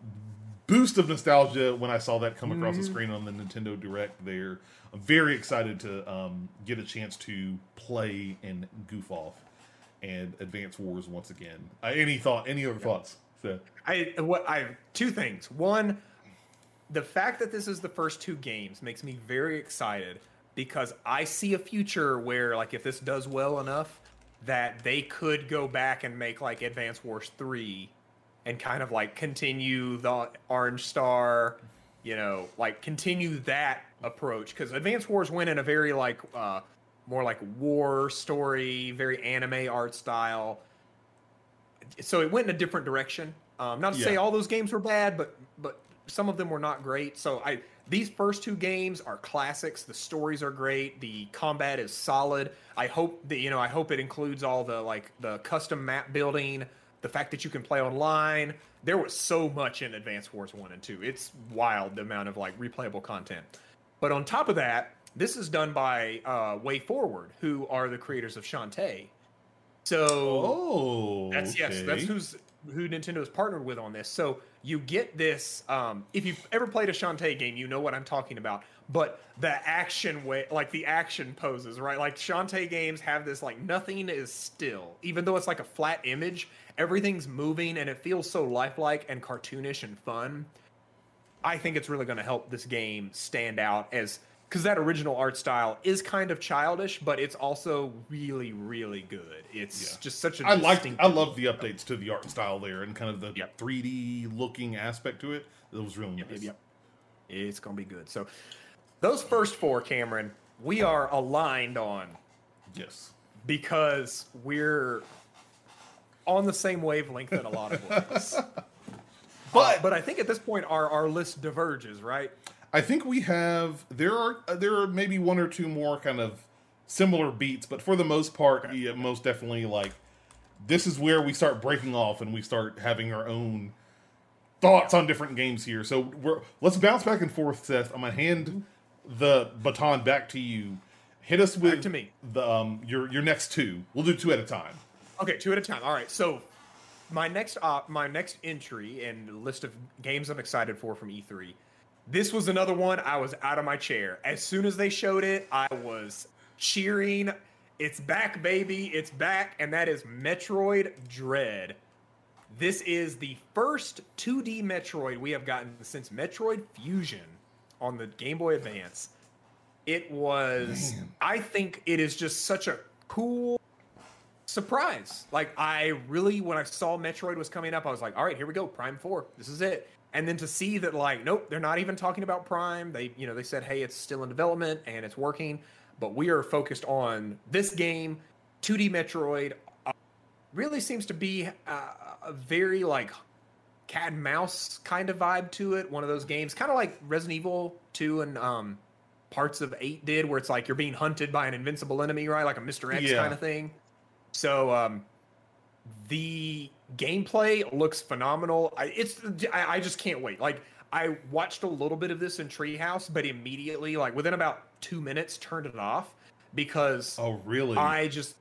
boost of nostalgia when I saw that come across mm-hmm. the screen on the Nintendo Direct there. I'm very excited to um, get a chance to play and goof off and Advance Wars once again. Uh, any thought? Any other thoughts? So. I what I have two things. One, the fact that this is the first two games makes me very excited because I see a future where like if this does well enough, that they could go back and make like Advance Wars 3 and kind of like continue the Orange Star, you know, like continue that approach because Advance Wars went in a very like uh more like war story, very anime art style. So it went in a different direction. Um, not to yeah. say all those games were bad, but but some of them were not great. So I these first two games are classics. The stories are great. The combat is solid. I hope that you know. I hope it includes all the like the custom map building, the fact that you can play online. There was so much in Advance Wars One and Two. It's wild the amount of like replayable content. But on top of that, this is done by uh, WayForward, who are the creators of Shantae. So oh, that's okay. yes, that's who's who Nintendo has partnered with on this. So you get this. Um, if you've ever played a Shantae game, you know what I'm talking about. But the action way, like the action poses, right? Like Shantae games have this like nothing is still, even though it's like a flat image. Everything's moving, and it feels so lifelike and cartoonish and fun. I think it's really going to help this game stand out as because that original art style is kind of childish, but it's also really, really good. It's yeah. just such a. I like. I love the updates to the art style there and kind of the yep. 3D looking aspect to it. It was really nice. Yep, yep. It's gonna be good. So, those first four, Cameron, we are aligned on. Yes. Because we're on the same wavelength in a lot of ways. but uh, but I think at this point our our list diverges, right? I think we have there are uh, there are maybe one or two more kind of similar beats, but for the most part, yeah, most definitely like this is where we start breaking off and we start having our own thoughts on different games here. So we're let's bounce back and forth, Seth. I'm gonna hand the baton back to you. Hit us with to me. the um your your next two. We'll do two at a time. Okay, two at a time. All right. So my next op, my next entry and list of games I'm excited for from E3. This was another one I was out of my chair. As soon as they showed it, I was cheering. It's back, baby. It's back. And that is Metroid Dread. This is the first 2D Metroid we have gotten since Metroid Fusion on the Game Boy Advance. It was. I think it is just such a cool surprise. Like, I really, when I saw Metroid was coming up, I was like, all right, here we go, Prime 4. This is it and then to see that like nope they're not even talking about prime. They you know they said hey it's still in development and it's working but we are focused on this game 2d metroid uh, really seems to be uh, a very like cat and mouse kind of vibe to it. One of those games kind of like resident evil 2 and um, parts of 8 did where it's like you're being hunted by an invincible enemy right? Like a mr x yeah. kind of thing. So um, the gameplay looks phenomenal I, it's I, I just can't wait like I watched a little bit of this in Treehouse, but immediately, like within about two minutes, turned it off because oh really? I just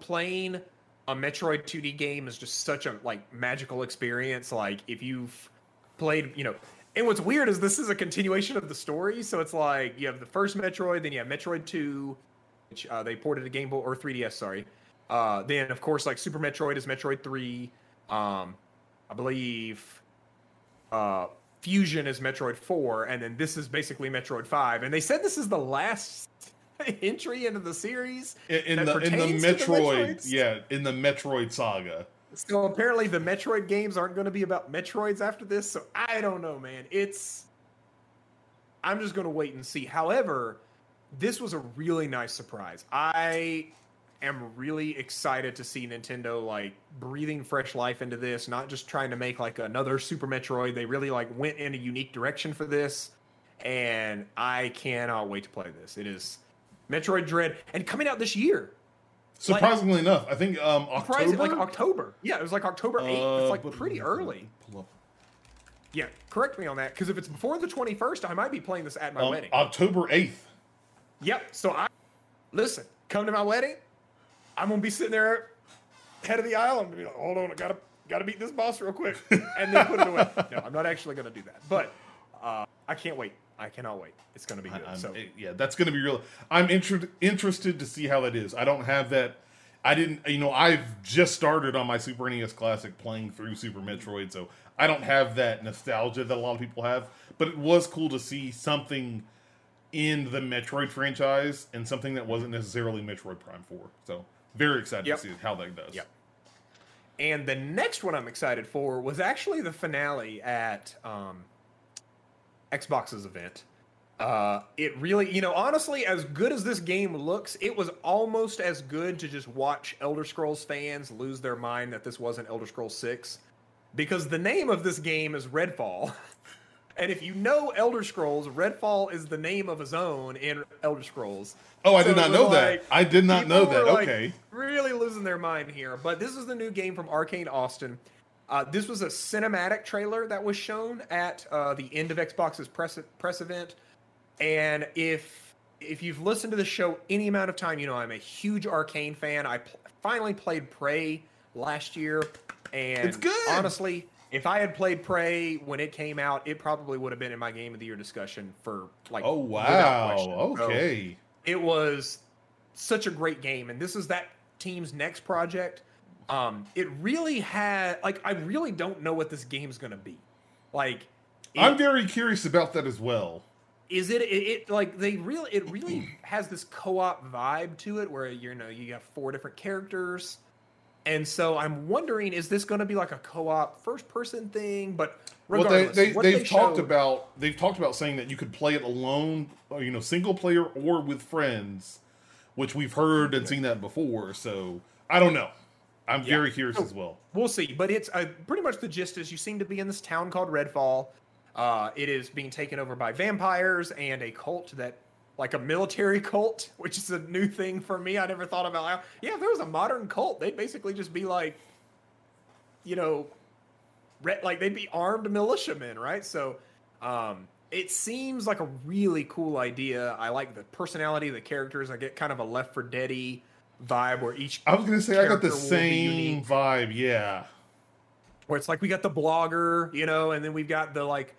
playing a Metroid 2D game is just such a like magical experience. Like if you've played, you know, and what's weird is this is a continuation of the story. So it's like you have the first Metroid, then you have Metroid 2, which uh, they ported to Game Boy or 3DS, sorry. Uh, then of course like Super Metroid is Metroid 3. Um, I believe uh, Fusion is Metroid 4, and then this is basically Metroid 5. And they said this is the last entry into the series in, in the in the Metroid, the yeah, in the Metroid saga. So apparently the Metroid games aren't going to be about Metroids after this. So I don't know, man. It's I'm just going to wait and see. However, this was a really nice surprise. I am really excited to see Nintendo like breathing fresh life into this, not just trying to make like another Super Metroid. They really like went in a unique direction for this, and I cannot wait to play this. It is Metroid Dread and coming out this year. Surprisingly like, enough, I think um October, like October. Yeah, it was like October eighth. Uh, it's like pretty early. Yeah, correct me on that because if it's before the twenty first, I might be playing this at my um, wedding. October eighth. Yep. So I listen. Come to my wedding. I'm gonna be sitting there, head of the aisle. I'm gonna be like, hold on, I gotta gotta beat this boss real quick, and then put it away. no, I'm not actually gonna do that, but uh, I can't wait. I cannot wait. It's gonna be good. I'm, so yeah, that's gonna be real. I'm inter- interested to see how that is. I don't have that. I didn't. You know, I've just started on my Super NES Classic playing through Super Metroid, so I don't have that nostalgia that a lot of people have. But it was cool to see something in the Metroid franchise and something that wasn't necessarily Metroid Prime Four. So very excited yep. to see how that does. Yep. And the next one I'm excited for was actually the finale at um, Xbox's event. Uh, it really, you know, honestly, as good as this game looks, it was almost as good to just watch Elder Scrolls fans lose their mind that this wasn't Elder Scrolls 6. Because the name of this game is Redfall. And if you know Elder Scrolls, Redfall is the name of a zone in Elder Scrolls. Oh, I so did not know like, that. I did not know that. okay. Like really losing their mind here. But this is the new game from Arkane Austin. Uh, this was a cinematic trailer that was shown at uh, the end of Xbox's press press event. And if if you've listened to the show any amount of time, you know I'm a huge Arkane fan. I pl- finally played Prey last year, and it's good. Honestly, if I had played Prey when it came out, it probably would have been in my game of the year discussion for like. Oh wow! Okay. So it was such a great game, and this is that team's next project. Um, it really had like I really don't know what this game's gonna be. Like, it, I'm very curious about that as well. Is it, it, it like they really it really has this co-op vibe to it where you know you have four different characters and so I'm wondering, is this going to be like a co-op first-person thing? But regardless, well, they, they, have talked showed, about they've talked about saying that you could play it alone, you know, single player or with friends, which we've heard and seen that before. So I don't know. I'm yeah. very curious so, as well. We'll see, but it's uh, pretty much the gist is you seem to be in this town called Redfall. Uh, it is being taken over by vampires and a cult that like a military cult, which is a new thing for me. I never thought about how, yeah, if there was a modern cult, they'd basically just be like, you know, like they'd be armed militiamen, right? So, um, it seems like a really cool idea. I like the personality of the characters. I get kind of a Left 4 Dead vibe where each. I was gonna say I got the same vibe. Yeah. where it's like we got the blogger, you know, and then we've got the like.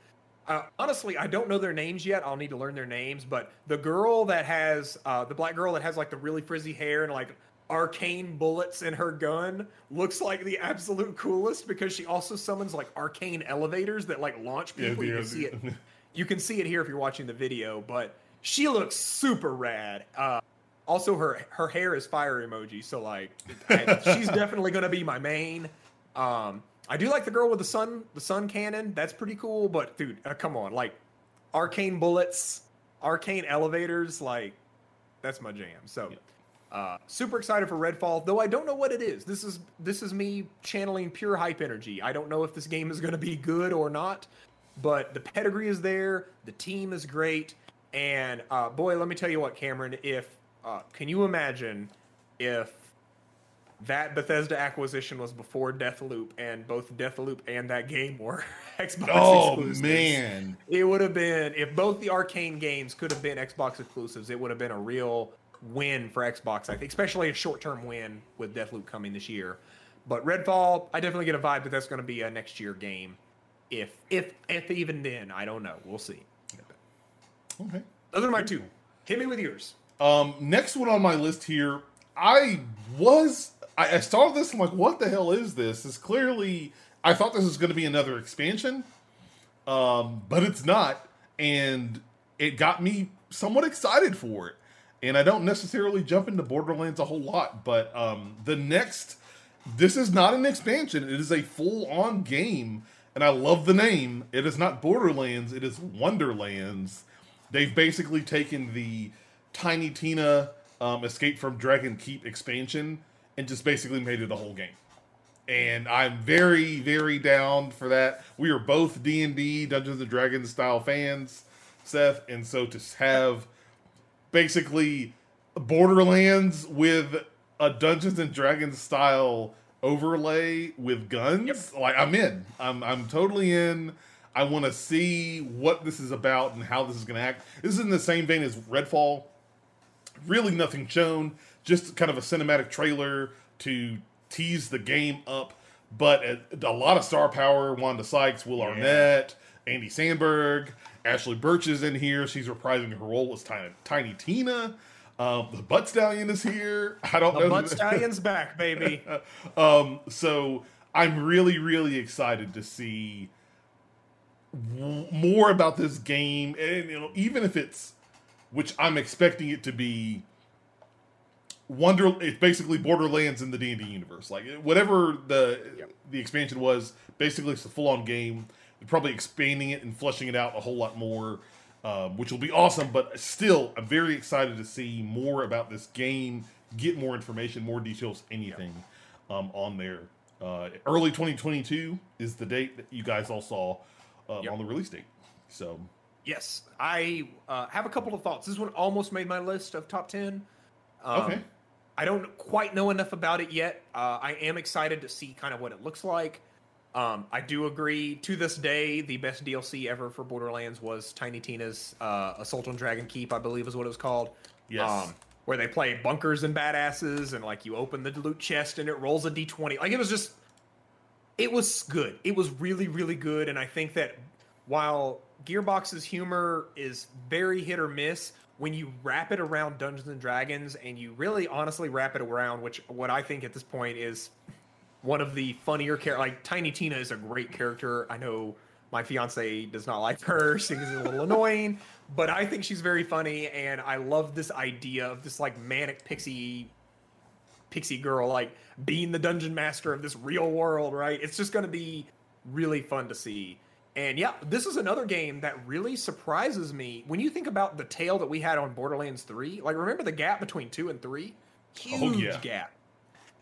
Uh, honestly, I don't know their names yet. I'll need to learn their names. But the girl that has uh, the black girl that has like the really frizzy hair and like arcane bullets in her gun looks like the absolute coolest because she also summons like arcane elevators that like launch people. Yeah, you can see it. You can see it here if you're watching the video, but she looks super rad. Uh, also, her her hair is fire emoji, so like I, she's definitely gonna be my main. Um, I do like the girl with the sun the sun cannon. That's pretty cool. But dude, uh, come on, like arcane bullets, arcane elevators, like that's my jam. So. Uh, super excited for Redfall, though I don't know what it is. This is this is me channeling pure hype energy. I don't know if this game is going to be good or not, but the pedigree is there. The team is great, and uh, boy, let me tell you what, Cameron. If uh, can you imagine if that Bethesda acquisition was before Deathloop, and both Deathloop and that game were Xbox oh, exclusives. man, it would have been if both the Arkane games could have been Xbox exclusives. It would have been a real win for Xbox. I think, especially a short-term win with Deathloop coming this year. But Redfall, I definitely get a vibe that that's going to be a next year game. If if if even then, I don't know. We'll see. Okay. Those are my two. Hit me with yours. Um, next one on my list here, I was I, I saw this. I'm like, what the hell is this? It's clearly I thought this was going to be another expansion, um, but it's not, and it got me somewhat excited for it. And I don't necessarily jump into Borderlands a whole lot, but um, the next, this is not an expansion. It is a full on game, and I love the name. It is not Borderlands. It is Wonderlands. They've basically taken the Tiny Tina um, Escape from Dragon Keep expansion and just basically made it a whole game. And I'm very, very down for that. We are both D and D Dungeons and Dragons style fans, Seth, and so to have basically Borderlands with a Dungeons and Dragons style overlay with guns, yep. like I'm in. I'm I'm totally in. I want to see what this is about and how this is going to act. This is in the same vein as Redfall, really nothing shown, just kind of a cinematic trailer to tease the game up. But a, lot of star power. Wanda Sykes, Will yeah. Arnett, Andy Samberg, Ashly Burch is in here. She's reprising her role as Tiny, Tiny Tina. Um, the Butt Stallion is here. I don't the know. Butt Stallion's back, baby. um, so I'm really, really excited to see w- more about this game, and you know, even if it's which I'm expecting it to be Wonder it's basically Borderlands in the D and D universe. Like whatever the yep. the expansion was, basically it's a full on game. They're probably expanding it and fleshing it out a whole lot more, um, which will be awesome. But still, I'm very excited to see more about this game, get more information, more details, anything yep. um, on there. Uh, early 2022 is the date that you guys all saw uh, yep. on the release date. So Yes, I uh, have a couple of thoughts. This one almost made my list of top ten. Um, okay. I don't quite know enough about it yet. Uh, I am excited to see kind of what it looks like. Um, I do agree. To this day, the best DLC ever for Borderlands was Tiny Tina's uh, Assault on Dragon Keep, I believe is what it was called. Yes. Um, where they play bunkers and badasses, and like you open the loot chest and it rolls a d20. Like it was just, it was good. It was really, really good. And I think that while Gearbox's humor is very hit or miss, when you wrap it around Dungeons and Dragons and you really honestly wrap it around, which what I think at this point is one of the funnier characters. Like Tiny Tina is a great character. I know my fiance does not like her; she's a little annoying, but I think she's very funny, and I love this idea of this like manic pixie pixie girl like being the dungeon master of this real world. Right? It's just going to be really fun to see. And yeah, this is another game that really surprises me. When you think about the tail that we had on Borderlands 3, like remember the gap between 2 and 3? Huge oh, yeah. gap.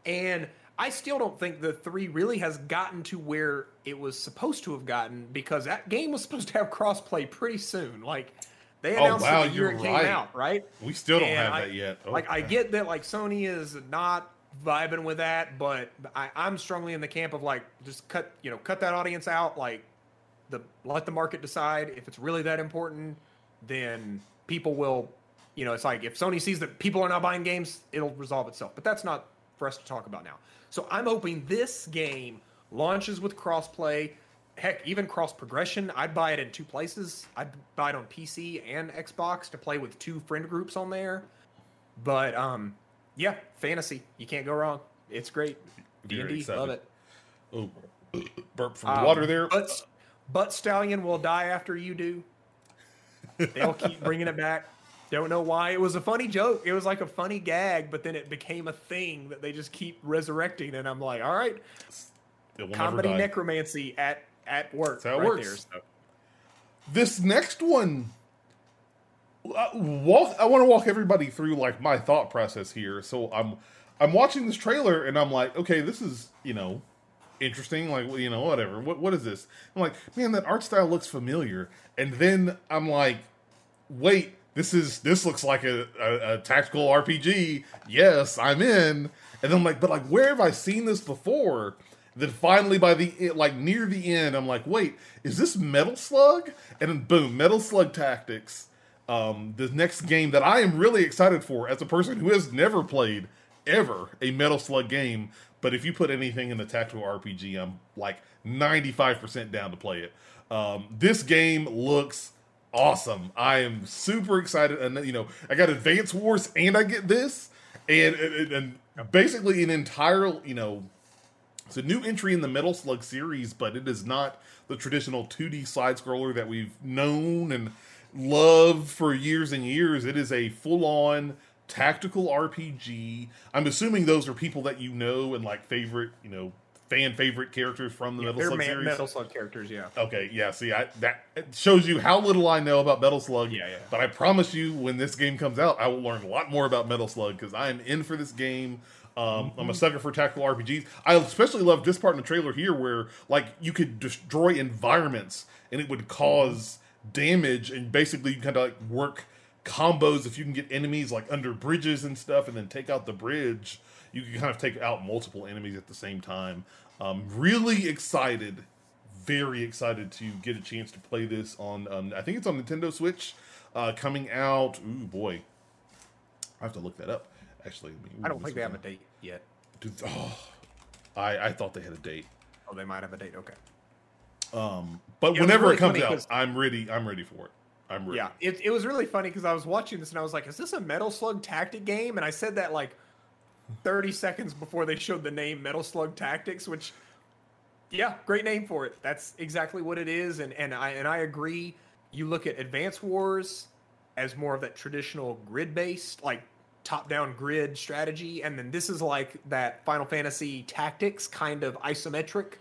And I still don't think the 3 really has gotten to where it was supposed to have gotten because that game was supposed to have crossplay pretty soon. Like they oh, announced oh, wow, it the year it came right. out, right? We still don't and have I, that yet. Like I get that like Sony is not vibing with that, but I, I'm strongly in the camp of like just cut, you know, cut that audience out, like the let the market decide if it's really that important then people will you know it's like if sony sees that people are not buying games it'll resolve itself but that's not for us to talk about now so i'm hoping this game launches with crossplay. Heck, even cross progression. I'd buy it in two places. I'd buy it on PC and Xbox to play with two friend groups on there. But um, yeah, fantasy. You can't go wrong. It's great. D and D, love it. Oh, burp from um, water there. But, but Stallion will die after you do. They'll keep bringing it back. Don't know why. It was a funny joke. It was like a funny gag, but then it became a thing that they just keep resurrecting. And I'm like, all right, comedy necromancy at at work. That's how it right works. There, so. This next one, uh, walk. I want to walk everybody through like my thought process here. So I'm I'm watching this trailer and I'm like, okay, this is you know interesting. Like you know whatever. What what is this? I'm like, man, that art style looks familiar. And then I'm like, wait, this is this looks like a, a, a tactical RPG. Yes, I'm in. And then I'm like, but like, where have I seen this before? Then finally, by the like near the end, I'm like, wait, is this Metal Slug? And then boom, Metal Slug Tactics. Um, the next game that I am really excited for as a person who has never played ever a Metal Slug game. But if you put anything in the tactical RPG, I'm like 95% down to play it. Um, this game looks awesome. I am super excited, and you know, I got Advance Wars and I get this, and and, and basically an entire you know it's a new entry in the Metal Slug series, but it is not the traditional 2D side scroller that we've known and loved for years and years. It is a full on tactical RPG. I'm assuming those are people that you know and like favorite, you know, fan favorite characters from the yeah, Metal Slug man, series. Metal Slug characters, yeah. Okay, yeah. See, I, that shows you how little I know about Metal Slug. Yeah, yeah. But I promise you, when this game comes out, I will learn a lot more about Metal Slug because I am in for this game. Um, mm-hmm. I'm a sucker for tactical RPGs. I especially love this part in the trailer here, where like you could destroy environments and it would cause damage, and basically you kind of like work combos if you can get enemies like under bridges and stuff, and then take out the bridge. You can kind of take out multiple enemies at the same time. Um, really excited, very excited to get a chance to play this on. Um, I think it's on Nintendo Switch, uh, coming out. Ooh boy, I have to look that up. Actually, I don't think they have a date yet. Dude, oh, I I thought they had a date. Oh, they might have a date. Okay. Um, but yeah, whenever really it comes out, I'm ready. I'm ready for it. I'm. Yeah, it, it was really funny because I was watching this and I was like, "Is this a Metal Slug tactic game?" And I said that like 30 seconds before they showed the name Metal Slug Tactics, which, yeah, great name for it. That's exactly what it is, and and I and I agree. You look at Advance Wars as more of that traditional grid based, like top down grid strategy, and then this is like that Final Fantasy Tactics kind of isometric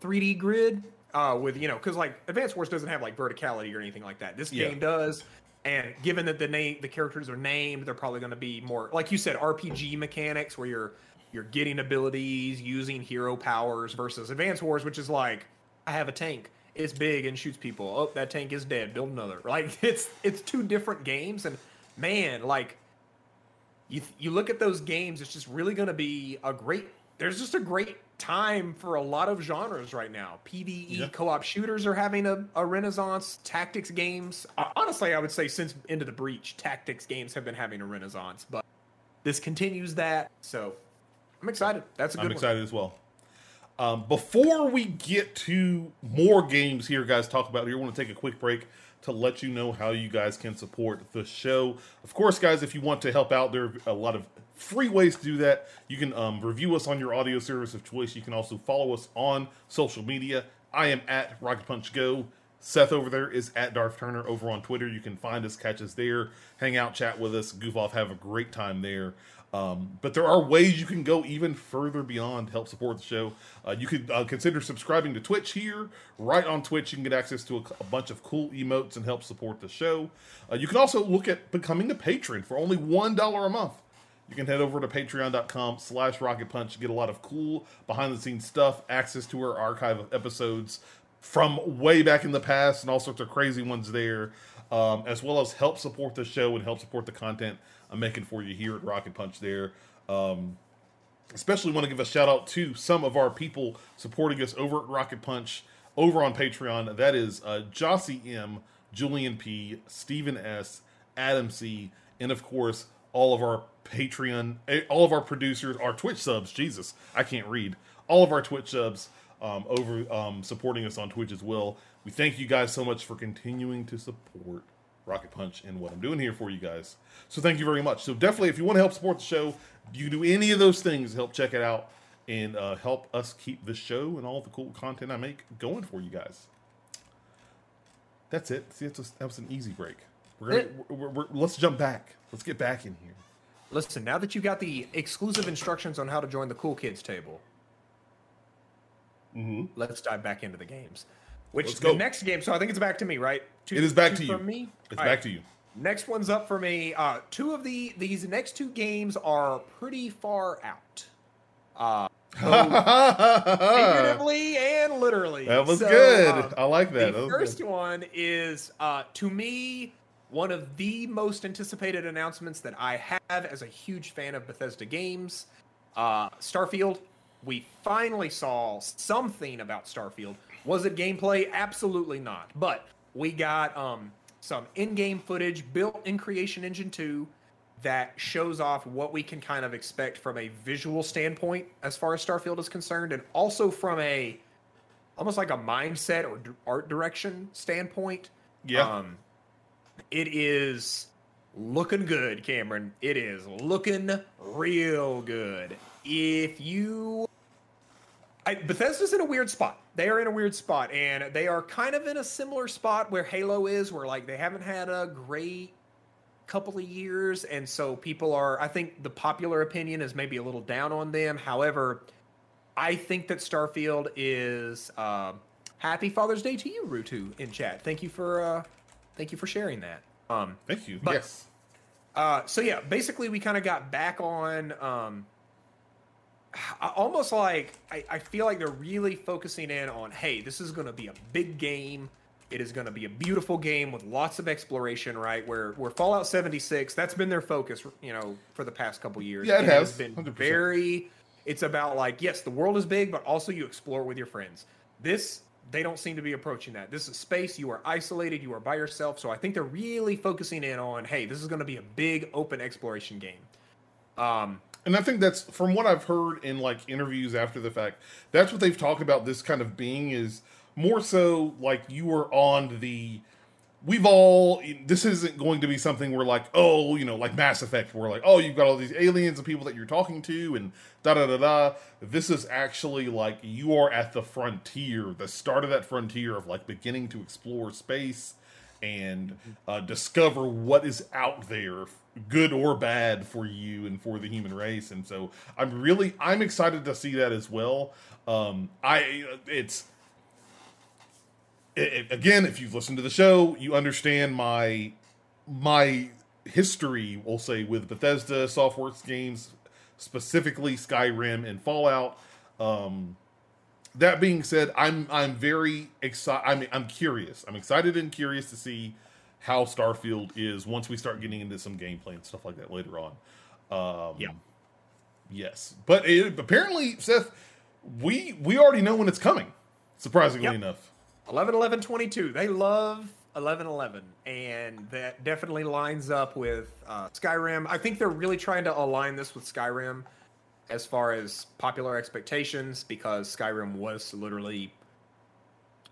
3D grid. Uh, with you know, because like Advance Wars doesn't have like verticality or anything like that. This yeah. game does, and given that the name, the characters are named, they're probably going to be more, like you said, RPG mechanics where you're you're getting abilities, using hero powers versus Advance Wars, which is like, I have a tank, it's big and shoots people. Oh, that tank is dead. Build another. Like it's it's two different games, and man, like you you look at those games, it's just really going to be a great. There's just a great time for a lot of genres right now. PVE yeah. co-op shooters are having a, a renaissance. Tactics games, uh, honestly, I would say since Into the Breach, tactics games have been having a renaissance. But this continues that, so I'm excited. That's a good. I'm excited one. as well. Um, before we get to more games here, guys, talk about here, I want to take a quick break to let you know how you guys can support the show. Of course, guys, if you want to help out, there are a lot of free ways to do that. You can um, review us on your audio service of choice. You can also follow us on social media. I am at Rocket Punch Go. Seth over there is at Darth Turner over on Twitter. You can find us, catch us there, hang out, chat with us, goof off, have a great time there. Um, but there are ways you can go even further beyond help support the show. Uh, you could uh, consider subscribing to Twitch here. Right on Twitch, you can get access to a, a bunch of cool emotes and help support the show. Uh, you can also look at becoming a patron for only $1 a month you can head over to patreon.com slash rocket punch get a lot of cool behind the scenes stuff access to our archive of episodes from way back in the past and all sorts of crazy ones there um, as well as help support the show and help support the content i'm making for you here at rocket punch there um, especially want to give a shout out to some of our people supporting us over at rocket punch over on patreon that is uh, Joci m julian p Steven s adam c and of course all of our Patreon, eh, all of our producers, our Twitch subs. Jesus, I can't read. All of our Twitch subs. um, over um, supporting us on Twitch as well. We thank you guys so much for continuing to support Rocket Punch and what I'm doing here for you guys. So thank you very much. So definitely, if you want to help support the show, you can do any of those things to help check it out and uh, help us keep the show and all the cool content I make going for you guys. That's it. See, that's a, that was an easy break. We're gonna, we're, we're, let's jump back. Let's get back in here. Listen, now that you've got the exclusive instructions on how to join the cool kids table, Mm-hmm. let's dive back into the games. Which Let's the go. next game? So I think it's back to me, right? Two, It is back to you. From me. It's All back right. to you. Next one's up for me. Uh, two of the these next two games are pretty far out, uh, figuratively and literally. that was So, good. uh, I like that. the That first good. one is, uh, to me, one of the most anticipated announcements that I have as a huge fan of Bethesda games. Uh, Starfield. We finally saw something about Starfield. Was it gameplay? Absolutely not. But we got um, some in-game footage built in Creation Engine 2 that shows off what we can kind of expect from a visual standpoint as far as Starfield is concerned, and also from a almost like a mindset or d- art direction standpoint. Yeah. Um, it is looking good, Cameron. It is looking real good. If you. I, Bethesda's in a weird spot. They are in a weird spot, and they are kind of in a similar spot where Halo is, where like they haven't had a great couple of years, and so people are. I think the popular opinion is maybe a little down on them. However, I think that Starfield is. Uh, happy Father's Day to you, Rutu, in chat. Thank you for uh, thank you for sharing that. Um, Thank you. but- yes. uh, so yeah, basically we kind of got back on. Um, almost like I, I feel like they're really focusing in on, hey, this is going to be a big game. It is going to be a beautiful game with lots of exploration, right? Where where Fallout 76, that's been their focus, you know, for the past couple years. Yeah, it And has, been 100%. very. It's about like, yes, the world is big, but also you explore with your friends. This they don't seem to be approaching that. This is space. You are isolated. You are by yourself. So I think they're really focusing in on, hey, this is going to be a big open exploration game. Um, And I think that's from what I've heard in like interviews after the fact. That's what they've talked about. This kind of being is more so like you are on the. We've all. This isn't going to be something where like oh you know like Mass Effect where like oh you've got all these aliens and people that you're talking to and da da da da. This is actually like you are at the frontier, the start of that frontier of like beginning to explore space and uh, discover what is out there, good or bad, for you and for the human race. And so I'm really I'm excited to see that as well. Um, I it's it, again, if you've listened to the show, you understand my my history. We'll say with Bethesda Softworks games, specifically Skyrim and Fallout. Um, that being said, I'm I'm very excited. I'm I'm curious. I'm excited and curious to see how Starfield is once we start getting into some gameplay and stuff like that later on. Um, Yeah. Yes, but it, apparently, Seth, we we already know when it's coming. Surprisingly Yep. enough. 11 11 22 they love 11 11 and that definitely lines up with uh, skyrim i think they're really trying to align this with skyrim as far as popular expectations because skyrim was literally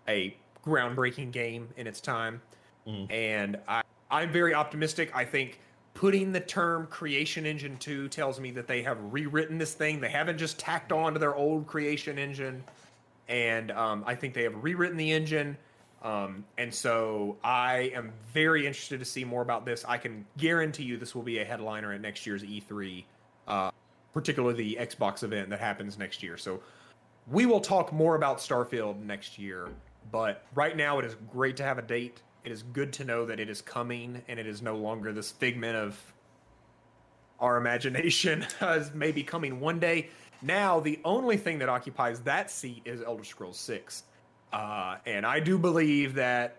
a groundbreaking game in its time Mhm. and I, i'm very optimistic i think putting the term creation engine 2 tells me that they have rewritten this thing they haven't just tacked on to their old creation engine and um, I think they have rewritten the engine. Um, and so I am very interested to see more about this. I can guarantee you this will be a headliner at next year's E3, uh, particularly the Xbox event that happens next year. So we will talk more about Starfield next year. But right now, it is great to have a date. It is good to know that it is coming and it is no longer this figment of our imagination as maybe coming one day. Now, the only thing that occupies that seat is Elder Scrolls 6. Uh, and I do believe that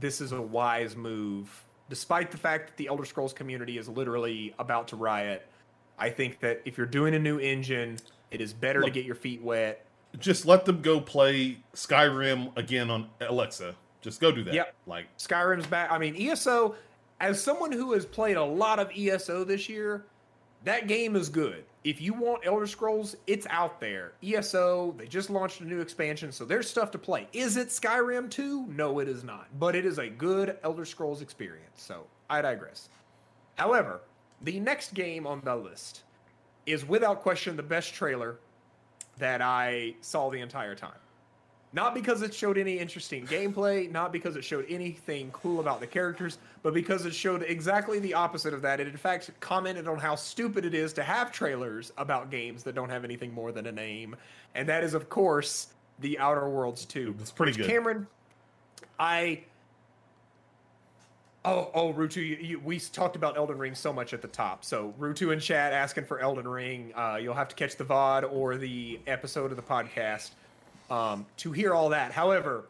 this is a wise move, despite the fact that the Elder Scrolls community is literally about to riot. I think that if you're doing a new engine, it is better to get your feet wet. Just let them go play Skyrim again on Alexa. Just go do that. Yep. Like Skyrim's back. I mean, ESO, as someone who has played a lot of ESO this year, that game is good. If you want Elder Scrolls, it's out there. ESO, they just launched a new expansion, so there's stuff to play. Is it Skyrim 2? No, it is not. But it is a good Elder Scrolls experience. So I digress. However, the next game on the list is without question the best trailer that I saw the entire time. Not because it showed any interesting gameplay, not because it showed anything cool about the characters, but because it showed exactly the opposite of that. It in fact commented on how stupid it is to have trailers about games that don't have anything more than a name. And that is, of course, The Outer Worlds 2. It's pretty good. Cameron, I. Oh, oh, Rutu, you, you, we talked about Elden Ring so much at the top. So, Rutu and Chad asking for Elden Ring. Uh, you'll have to catch the VOD or the episode of the podcast um, to hear all that. However,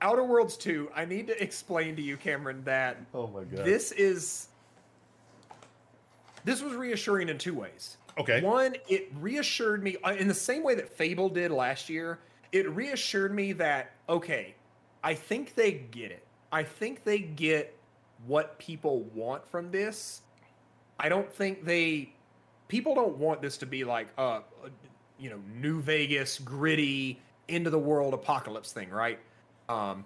Outer Worlds 2, I need to explain to you, Cameron, that oh my god, this is this was reassuring in two ways. Okay. One, it reassured me uh, in the same way that Fable did last year. It reassured me that okay, I think they get it. I think they get what people want from this. I don't think they people don't want this to be like uh you know, New Vegas, gritty, into the world apocalypse thing, right? Um,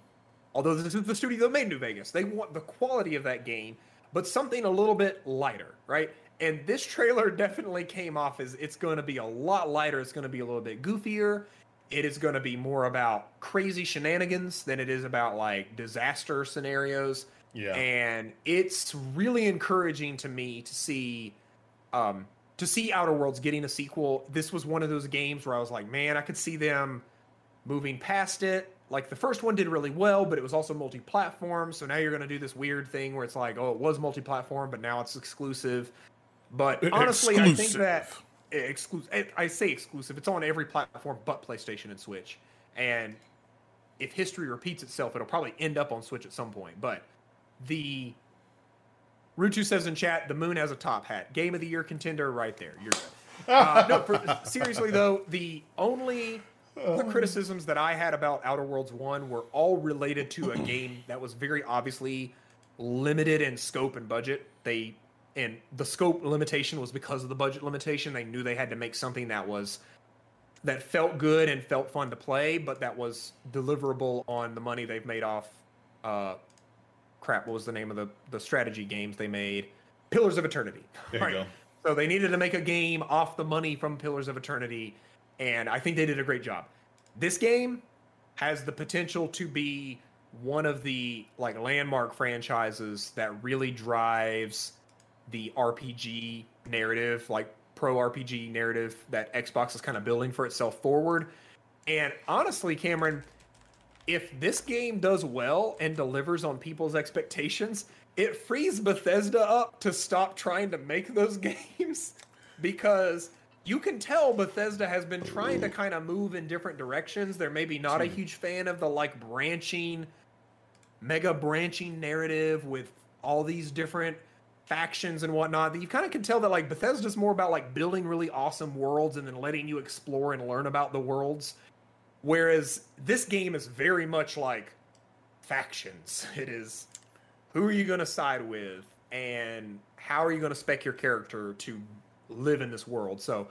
although this is the studio that made New Vegas, they want the quality of that game, but something a little bit lighter, right? And this trailer definitely came off as it's going to be a lot lighter. It's going to be a little bit goofier. It is going to be more about crazy shenanigans than it is about like disaster scenarios. Yeah. And it's really encouraging to me to see um, to see Outer Worlds getting a sequel. This was one of those games where I was like, man, I could see them moving past it. Like the first one did really well, but it was also multi-platform. So now you're going to do this weird thing where it's like, oh, it was multi-platform, but now it's exclusive. But honestly, exclusive. I think that exclusive. I say exclusive. It's on every platform but PlayStation and Switch. And if history repeats itself, it'll probably end up on Switch at some point. But the Ruchu says in chat, the moon has a top hat. Game of the year contender, right there. You're good. Uh, no, for, seriously though, the only the criticisms that I had about Outer Worlds One were all related to a game that was very obviously limited in scope and budget. They and the scope limitation was because of the budget limitation. They knew they had to make something that was that felt good and felt fun to play, but that was deliverable on the money they've made off uh, crap, what was the name of the the strategy games they made? Pillars of Eternity. There right. you go. So they needed to make a game off the money from Pillars of Eternity, and I think they did a great job. This game has the potential to be one of the like landmark franchises that really drives the RPG narrative, like pro RPG narrative that Xbox is kind of building for itself forward. And honestly, Cameron, if this game does well and delivers on people's expectations, it frees Bethesda up to stop trying to make those games because you can tell Bethesda has been trying to kind of move in different directions. They're maybe not a huge fan of the like branching, mega branching narrative with all these different factions and whatnot. That You kind of can tell that like Bethesda's more about like building really awesome worlds and then letting you explore and learn about the worlds Whereas this game is very much like factions. It is who are you going to side with and how are you going to spec your character to live in this world. So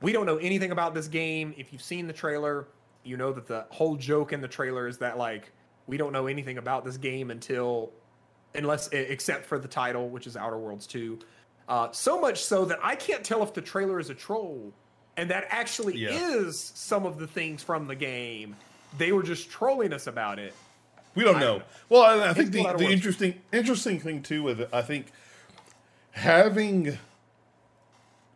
we don't know anything about this game. If you've seen the trailer, you know that the whole joke in the trailer is that like we don't know anything about this game until unless except for the title, which is Outer Worlds 2. Uh, so much so that I can't tell if the trailer is a troll and that actually yeah. is some of the things from the game. They were just trolling us about it. We don't know. know. Well, I, I think the, the interesting interesting thing too with it, I think having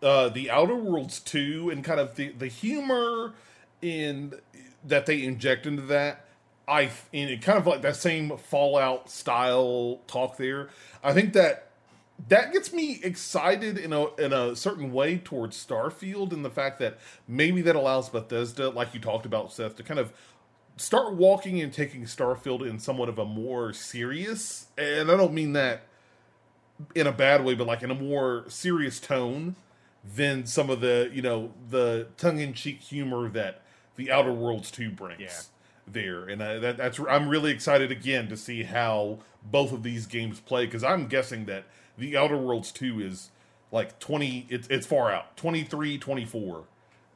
uh, the Outer Worlds two and kind of the the humor in that they inject into that. I in kind of like that same Fallout style talk there. I think that that gets me excited in a in a certain way towards Starfield and the fact that maybe that allows Bethesda, like you talked about, Seth, to kind of start walking and taking Starfield in somewhat of a more serious, and I don't mean that in a bad way, but like in a more serious tone than some of the you know the tongue in cheek humor that the Outer Worlds two brings. Yeah. There and uh, that, that's I'm really excited again to see how both of these games play because I'm guessing that the Outer Worlds 2 is like 20 it's it's far out 23 24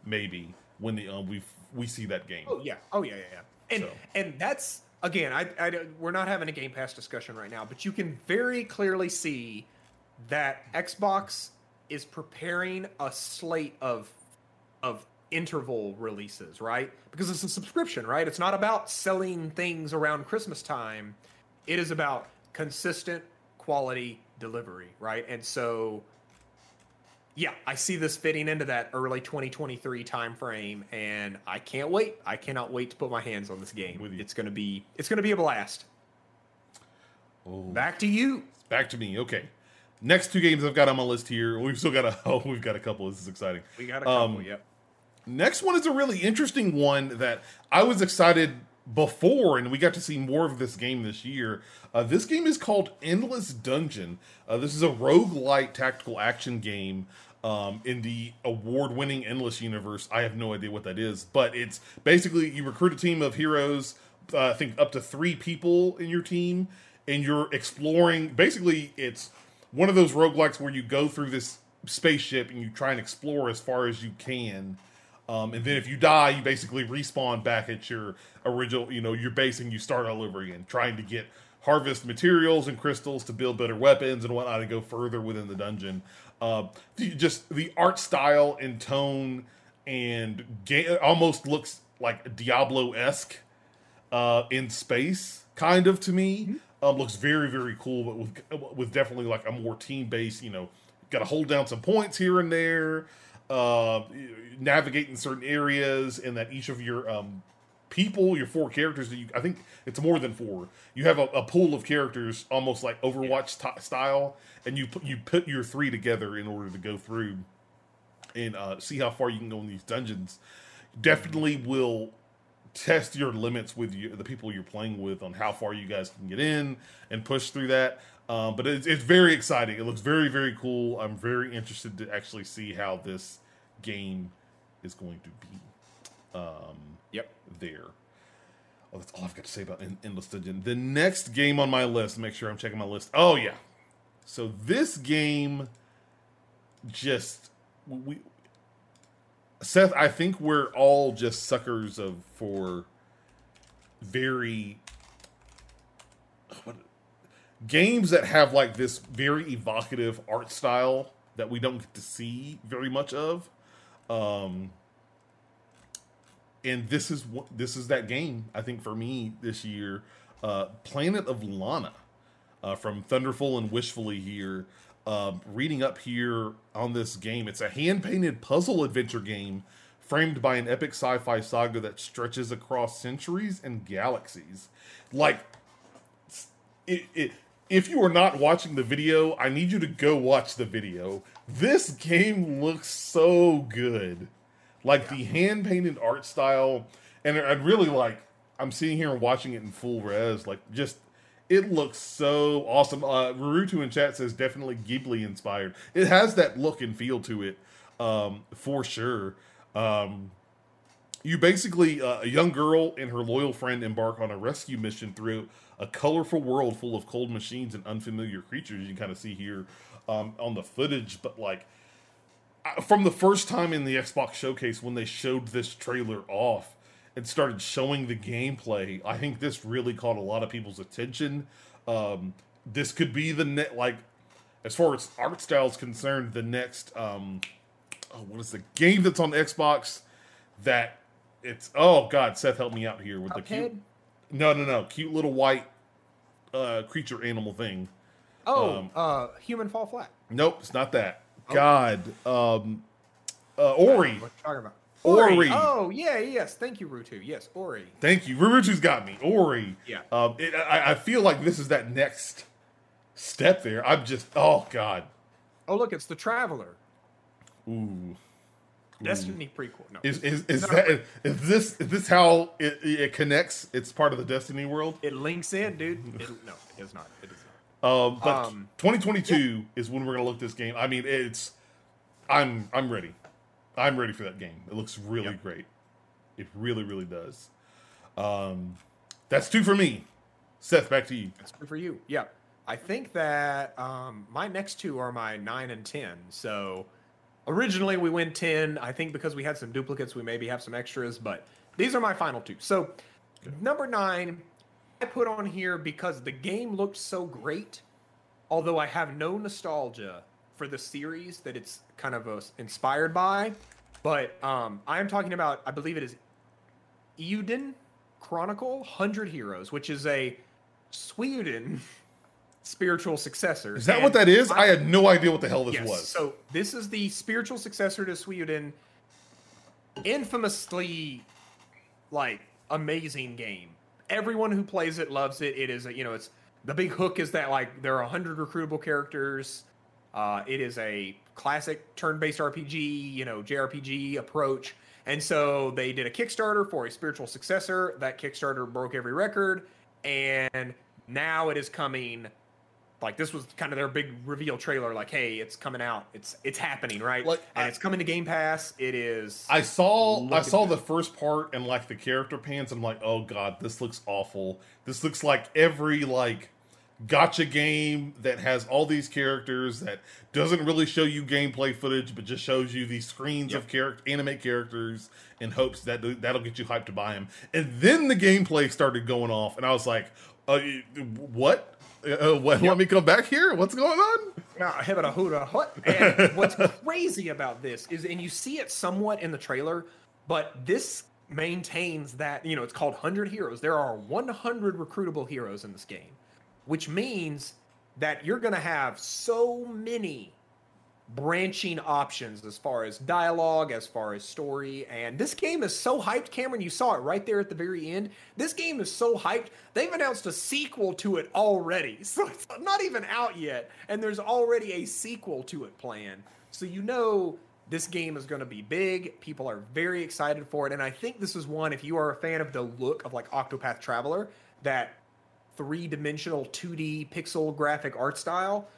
maybe when the um, we we see that game oh yeah oh yeah yeah, yeah. and so. and that's again I, I we're not having a game pass discussion right now but you can very clearly see that xbox is preparing a slate of of interval releases right because it's a subscription right it's not about selling things around christmas time it is about consistent quality delivery right and so yeah, I see this fitting into that early 2023 timeframe, and I can't wait. I cannot wait to put my hands on this game. It's gonna be it's gonna be a blast. Oh. Back to you. Back to me. Okay. Next two games I've got on my list here. We've still got a oh, we've got a couple. This is exciting. We got a couple. Um, yep. Next one is a really interesting one that I was excited before, and we got to see more of this game this year. Uh, this game is called Endless Dungeon. Uh, this is a rogue-like tactical action game um, in the award-winning Endless universe. I have no idea what that is, but it's basically you recruit a team of heroes. Uh, I think up to three people in your team, and you're exploring. Basically, it's one of those roguelikes where you go through this spaceship and you try and explore as far as you can. Um, and then if you die, you basically respawn back at your original, you know, your base and you start all over again, trying to get harvest materials and crystals to build better weapons and whatnot and go further within the dungeon. Uh, just the art style and tone and ga- almost looks like Diablo esque uh, in space, kind of to me. Um, looks very very cool, but with with definitely like a more team based. You know, got to hold down some points here and there, uh, navigating certain areas, and that each of your um, people, your four characters that you, I think it's more than four. You have a, a pool of characters, almost like Overwatch yeah. t- style, and you put you put your three together in order to go through and uh, see how far you can go in these dungeons. Definitely will test your limits with you, the people you're playing with on how far you guys can get in and push through that. Um, but it's, it's very exciting. It looks very very cool. I'm very interested to actually see how this game is going to be. Um, yep. There. Oh, that's all I've got to say about Endless Dungeon. The next game on my list, make sure I'm checking my list. Oh yeah, so this game just we Seth, I think we're all just suckers of for very what, games that have like this very evocative art style that we don't get to see very much of. Um, and this is what this is that game I think for me this year. Uh, Planet of Lana uh, from Thunderful and Wishfully here. Uh, reading up here on this game, it's a hand painted puzzle adventure game framed by an epic sci fi saga that stretches across centuries and galaxies. Like, it, it, if you are not watching the video, I need you to go watch the video. This game looks so good. Like yeah. the hand painted art style, and I'd really like. I'm sitting here and watching it in full res, like just it looks so awesome. Uh, Rurutu in chat says definitely Ghibli inspired. It has that look and feel to it, um, for sure. Um, you basically, uh, a young girl and her loyal friend embark on a rescue mission through a colorful world full of cold machines and unfamiliar creatures. You can kind of see here um, on the footage, but like from the first time in the Xbox showcase when they showed this trailer off, and started showing the gameplay, I think this really caught a lot of people's attention. Um, this could be the net like as far as art style is concerned, the next um, oh, what is the game that's on Xbox that it's oh god, Seth help me out here with the cute No, no, no, cute little white uh creature animal thing. Oh, um, uh human fall flat. Nope, it's not that. Oh. God. Um uh Ori. What are you talking about? Ori. Ori. Oh yeah, yes. Thank you, Rutu. Yes, Ori. Thank you. Rutu's got me. Ori. Yeah. Um, it, I, I feel like this is that next step there. I'm just. Oh God. Oh look, it's the Traveler. Ooh. Destiny Ooh. prequel. No. Is is, is that is this is this how it, it connects? It's part of the Destiny world. It links in, dude. It, no, it is not. It is not. Um, but um, 2022 yeah. is when we're gonna look this game. I mean, it's. I'm I'm ready. I'm ready for that game. It looks really yep. great. It really, really does. Um, that's two for me. Seth, back to you. That's two for you. Yeah. I think that um, my next two are my nine and ten. So originally we went ten. I think because we had some duplicates, we maybe have some extras, but these are my final two. So number nine, I put on here because the game looked so great. Although I have no nostalgia for the series that it's kind of uh, inspired by, but um, I'm talking about. I believe it is Eiyuden Chronicle Hundred Heroes, which is a Suikoden spiritual successor. Is that and what that is? I, I, had no idea what the hell this yes, was. So this is the spiritual successor to Suikoden, Infamously, like amazing game. Everyone who plays it loves it. It is a you know it's the big hook is that like there are hundred recruitable characters. Uh, it is a classic turn-based RPG, you know, JRPG approach. And so they did a Kickstarter for a spiritual successor. That Kickstarter broke every record, and now it is coming. Like this was kind of their big reveal trailer. Like, hey, it's coming out. It's it's happening, right? Like, and I, it's coming to Game Pass. It is. I saw I saw good. the first part and like the character pans. I'm like, oh god, this looks awful. This looks like every like gacha game that has all these characters that doesn't really show you gameplay footage but just shows you these screens yep. of character anime characters in hopes that that'll get you hyped to buy them and then the gameplay started going off and i was like uh, what? Uh, what, yep. let me come back here? What's going on? And what's crazy about this is and you see it somewhat in the trailer but this maintains that you know it's called 100 heroes. There are 100 recruitable heroes in this game which means that you're going to have so many branching options as far as dialogue, as far as story. And this game is so hyped, Cameron. You saw it right there at the very end. This game is so hyped. They've announced a sequel to it already. So it's not even out yet. And there's already a sequel to it planned. So you know this game is going to be big. People are very excited for it. And I think this is one, if you are a fan of the look of like Octopath Traveler, that three dimensional 2D pixel graphic art style.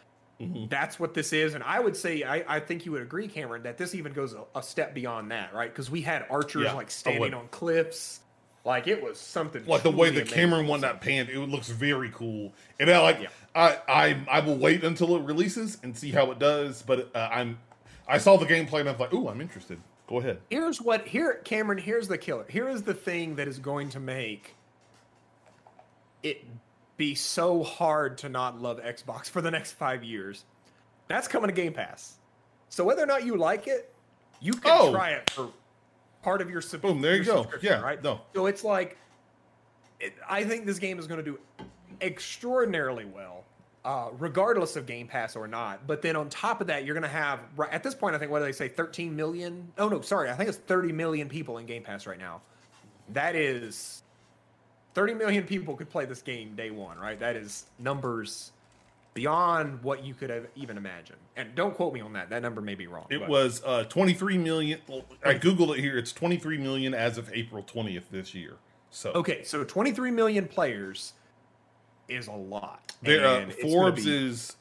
Mm-hmm. That's what this is. And I would say, I, I think you would agree, Cameron, that this even goes a, a step beyond that, right? Because we had archers yeah, like standing on cliffs. Like it was something like the way the Cameron one that panned, it looks very cool. And I like, yeah. I, I, I will wait until it releases and see how it does. But uh, I'm, I saw the gameplay and I'm like, oh, I'm interested. Go ahead. Here's what here, Cameron. Here's the killer. Here is the thing that is going to make it be so hard to not love Xbox for the next five years. That's coming to Game Pass. So whether or not you like it, you can oh. try it for part of your sub- Boom, there you go. Yeah, right. No. So it's like, it, I think this game is going to do extraordinarily well, uh, regardless of Game Pass or not. But then on top of that, you're going to have at this point, I think what do they say, 13 million? Oh no, sorry, I think it's 30 million people in Game Pass right now. That is 30 million people could play this game day one, right? That is numbers beyond what you could have even imagined. And don't quote me on that. That number may be wrong. It but. was uh, 23 million. I googled it here. It's 23 million as of April 20th this year. So okay, so 23 million players is a lot. There, uh, Forbes be... is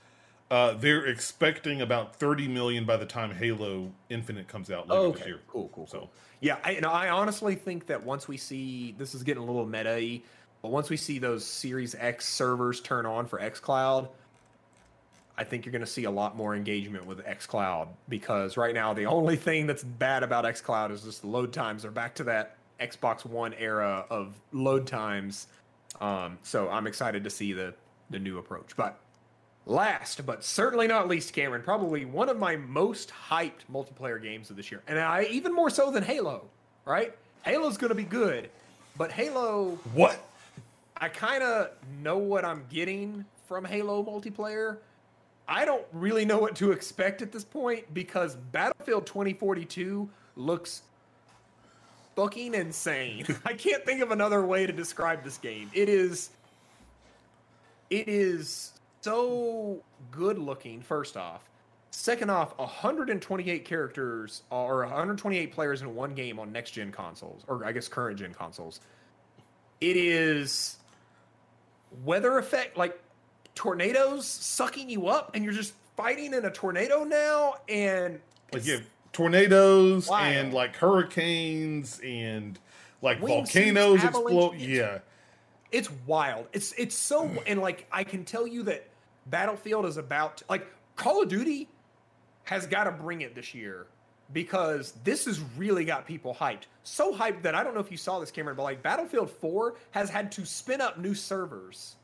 uh, they're expecting about 30 million by the time Halo Infinite comes out later okay. this year. Cool, cool, so. Yeah, I, know, I honestly think that once we see this is getting a little meta but once we see those Series X servers turn on for xCloud, I think you're going to see a lot more engagement with xCloud because right now the only thing that's bad about xCloud is just the load times are back to that Xbox One era of load times. Um, so I'm excited to see the the new approach. But Last, but certainly not least, Cameron, probably one of my most hyped multiplayer games of this year. And I even more so than Halo, right? Halo's going to be good, but Halo. What? I kind of know what I'm getting from Halo multiplayer. I don't really know what to expect at this point because Battlefield 2042 looks fucking insane. I can't think of another way to describe this game. It is it is so good looking. First off, second off, 128 characters or 128 players in one game on next gen consoles, or I guess current gen consoles. It is weather effect like tornadoes sucking you up, and you're just fighting in a tornado now, and like yeah, tornadoes wild. and like hurricanes and like Wing volcanoes explode. Yeah, it's wild. It's it's so and like I can tell you that Battlefield is about to, like Call of Duty has got to bring it this year because this has really got people hyped. So hyped that I don't know if you saw this, Cameron, but like Battlefield 4 has had to spin up new servers.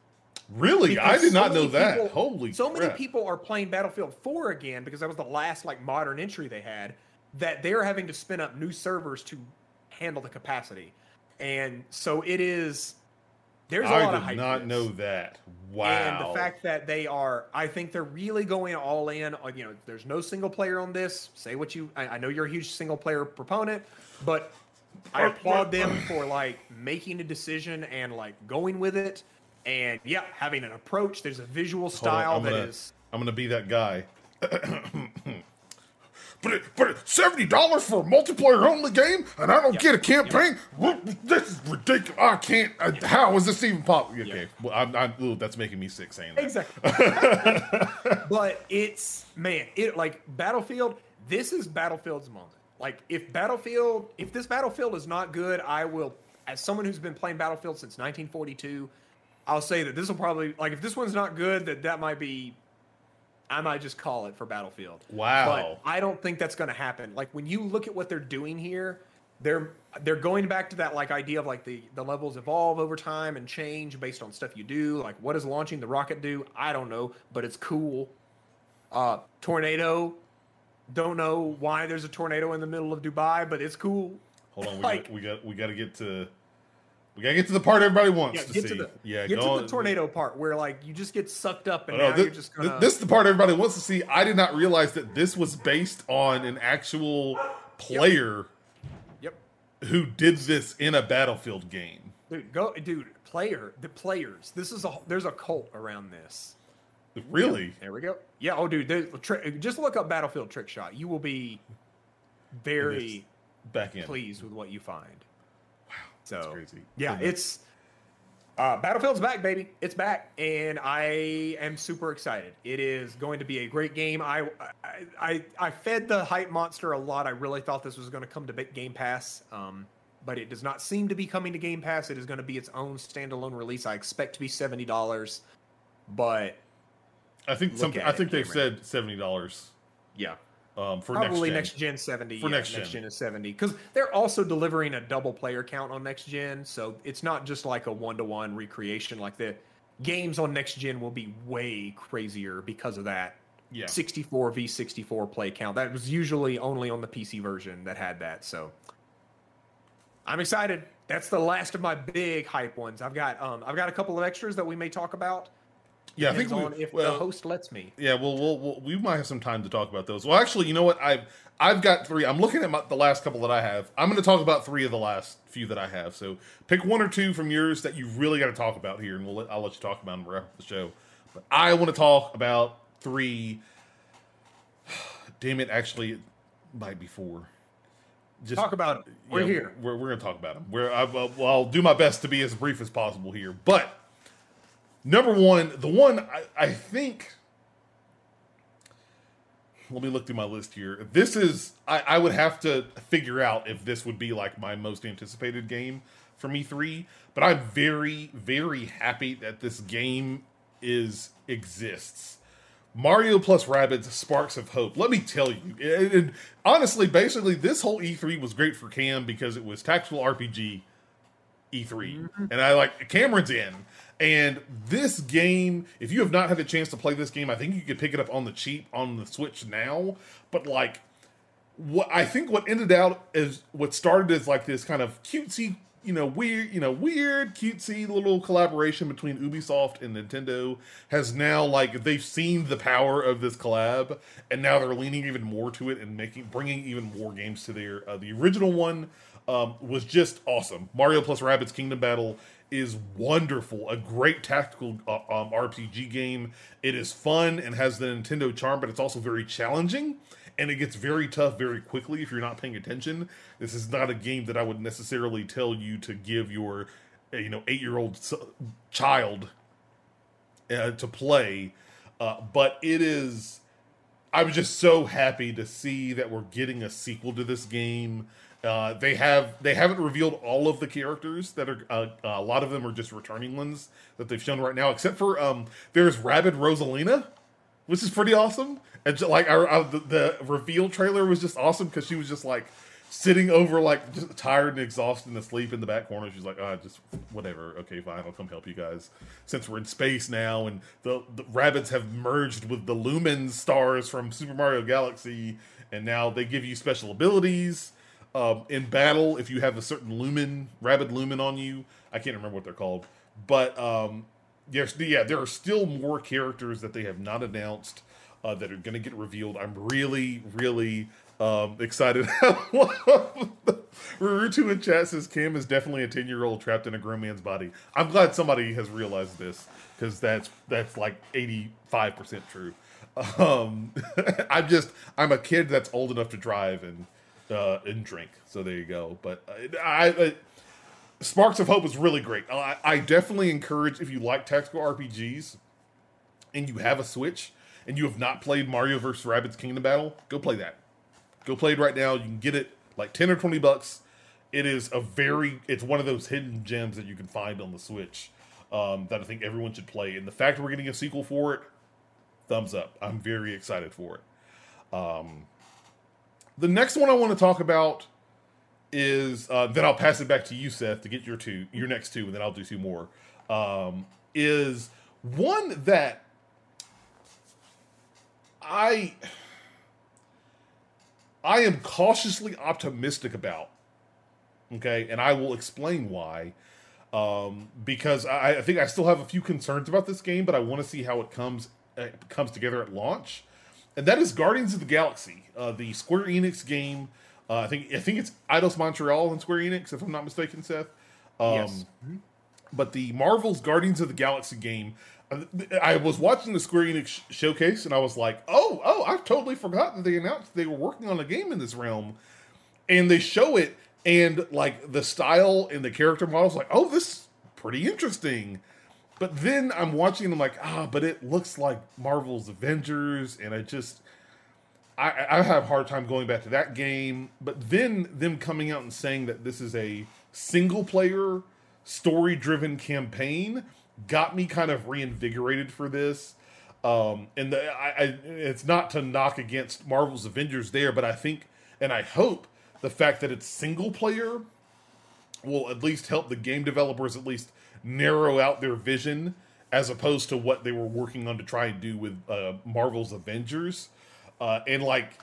Really? I did so not know that. People, Holy So crap. many people are playing Battlefield 4 again because that was the last like modern entry they had that they're having to spin up new servers to handle the capacity. And so it is there's a I lot of did hype. not know that. Wow. And the fact that they are, I think they're really going all in. On, you know, there's no single player on this. Say what you. I, I know you're a huge single player proponent, but I applaud them for like making a decision and like going with it. And yeah, having an approach. There's a visual style on, that gonna, is. I'm gonna be that guy. but it, but it's seventy dollars for a multiplayer only game, and I don't yep. get a campaign. Yep. This is ridiculous. I can't. Uh, how is this even possible? Okay, well, I'm, I'm, ooh, that's making me sick saying that. Exactly. but it's man, it like Battlefield. This is Battlefield's moment. Like if Battlefield, if this Battlefield is not good, I will. As someone who's been playing Battlefield since 1942, I'll say that this will probably like if this one's not good, that that might be I might just call it for Battlefield. Wow. But I don't think that's going to happen. Like when you look at what they're doing here, they're they're going back to that like idea of like the the levels evolve over time and change based on stuff you do. Like what does launching the rocket do? I don't know, but it's cool. Uh tornado. Don't know why there's a tornado in the middle of Dubai, but it's cool. Hold on, we like, got we got we got to get to we gotta get to the part everybody wants yeah, to get see. To the, yeah, get to the tornado part where like you just get sucked up and oh, now this, you're just gonna. This is the part everybody wants to see. I did not realize that this was based on an actual player. Yep. Who did this in a battlefield game? Dude, go, dude. Player, the players. This is a there's a cult around this. Really? Yep. There we go. Yeah. Oh, dude. Just look up Battlefield Trick Shot. You will be very back in pleased with what you find. So That's crazy. Yeah, it's uh, Battlefield's back, baby. It's back, and I am super excited. It is going to be a great game. I I I, I fed the hype monster a lot. I really thought this was going to come to Game Pass, um, but it does not seem to be coming to Game Pass. It is going to be its own standalone release. I expect to be seventy dollars, but I think something. I think they've said seventy dollars. Yeah, um, for probably next gen, next gen 70 for yeah, next, gen. next gen. is 70 because they're also delivering a double player count on next gen so it's not just like a one-to-one recreation like the games on next gen will be way crazier because of that. Yeah. 64 v 64 play count. That was usually only on the pc version that had that so. I'm excited. That's the last of my big hype ones. I've got um i've got a couple of extras that we may talk about yeah, I think we, if well, the host lets me. Yeah, well, we'll, we'll, we might have some time to talk about those. Well, actually, you know what? I've I've got three. I'm looking at my, the last couple that I have. I'm going to talk about three of the last few that I have. So pick one or two from yours that you really got to talk about here, and we'll let, I'll let you talk about them wrap the show. But I want to talk about three. Damn it! Actually, it might be four. Just talk about it. We're here. We're, we're going to talk about them. We're I, well, I'll do my best to be as brief as possible here, but Number one, the one I, I think. Let me look through my list here. This is I, I would have to figure out if this would be like my most anticipated game from E3. But I'm very, very happy that this game is exists. Mario plus Rabbids Sparks of Hope. Let me tell you, it, honestly, basically, this whole E3 was great for Cam because it was tactical RPG E3, mm-hmm. and I like Cameron's in, and this game, if you have not had a chance to play this game, I think you could pick it up on the cheap on the Switch now. But like, what I think what ended out is what started as like this kind of cutesy, you know, weird, you know, weird cutesy little collaboration between Ubisoft and Nintendo has now like they've seen the power of this collab, and now they're leaning even more to it and making bringing even more games to their. Uh, the original one um, was just awesome. Mario plus Rabbids Kingdom Battle is wonderful. A great tactical uh, um, RPG game. It is fun and has the Nintendo charm, but it's also very challenging and it gets very tough very quickly if you're not paying attention. This is not a game that I would necessarily tell you to give your uh, you know eight year old child uh, to play, uh, but it is. I was just so happy to see that we're getting a sequel to this game Uh, they have they haven't revealed all of the characters that are uh, a lot of them are just returning ones that they've shown right now, except for um, there's Rabbid Rosalina, which is pretty awesome. And just, like our, our, the, the reveal trailer was just awesome because she was just like sitting over like just tired and exhausted and asleep in the back corner. She's like, ah, just whatever. Okay, fine. I'll come help you guys since we're in space now. And the, the rabbits have merged with the Lumen stars from Super Mario Galaxy, and now they give you special abilities. Um, in battle, if you have a certain lumen, Rabbid lumen on you, I can't remember what they're called, but um, yes, yeah, there are still more characters that they have not announced uh, that are going to get revealed. I'm really, really um, excited. Rurutu in chat says Cam is definitely a 10 year old trapped in a grown man's body. I'm glad somebody has realized this because that's that's like 85 percent true. Um, I'm just I'm a kid that's old enough to drive and uh, and drink. So there you go. But uh, I, I Sparks of Hope is really great. I, I definitely encourage if you like tactical RPGs and you have a Switch and you have not played Mario vs. Rabbids Kingdom Battle, go play that. Go play it right now. You can get it like 10 or 20 bucks. It is a very, it's one of those hidden gems that you can find on the Switch um, that I think everyone should play. And the fact we're getting a sequel for it, thumbs up. I'm very excited for it. Um, the next one I want to talk about is uh, then I'll pass it back to you, Seth, to get your two, your next two, and then I'll do two more. Um, is one that I I am cautiously optimistic about. Okay, and I will explain why. Um, because I, I think I still have a few concerns about this game, but I want to see how it comes uh, comes together at launch and that is Guardians of the Galaxy, uh, the Square Enix game. Uh, I think I think it's Eidos Montreal and Square Enix, if I'm not mistaken, Seth. Um, yes. But the Marvel's Guardians of the Galaxy game, uh, I was watching the Square Enix showcase, and I was like, "Oh, oh! I've totally forgot that they announced they were working on a game in this realm." And they show it, and like the style and the character models, like, "Oh, this is pretty interesting." But then I'm watching I'm like, ah, but it looks like Marvel's Avengers, and I just I, I have a hard time going back to that game. But then them coming out and saying that this is a single player, story driven campaign got me kind of reinvigorated for this. Um, and the, I, I, it's not to knock against Marvel's Avengers there, but I think and I hope the fact that it's single player will at least help the game developers at least narrow out their vision as opposed to what they were working on to try and do with uh, Marvel's Avengers. Uh, and like,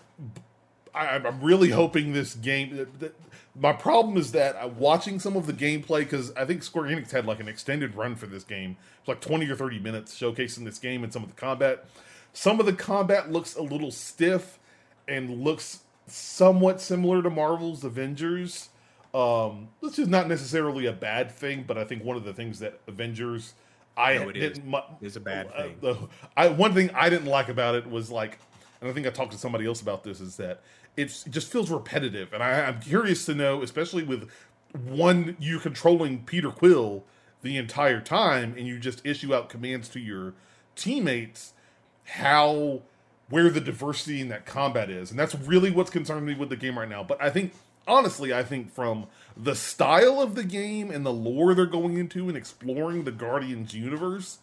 I, am really hoping this game. That, that, my problem is that I'm watching some of the gameplay because I think Square Enix had like an extended run for this game. It's like 20 or 30 minutes showcasing this game and some of the combat. Some of the combat looks a little stiff and looks somewhat similar to Marvel's Avengers. Um, this is not necessarily a bad thing, but I think one of the things that Avengers I no, didn't is. a bad uh, thing. Uh, I one thing I didn't like about it was like, and I think I talked to somebody else about this is that it just feels repetitive, and I, I'm curious to know, especially with one you're controlling Peter Quill the entire time, and you just issue out commands to your teammates, how where the diversity in that combat is, and that's really what's concerning me with the game right now. But I think honestly, I think from the style of the game and the lore they're going into and exploring the Guardians universe,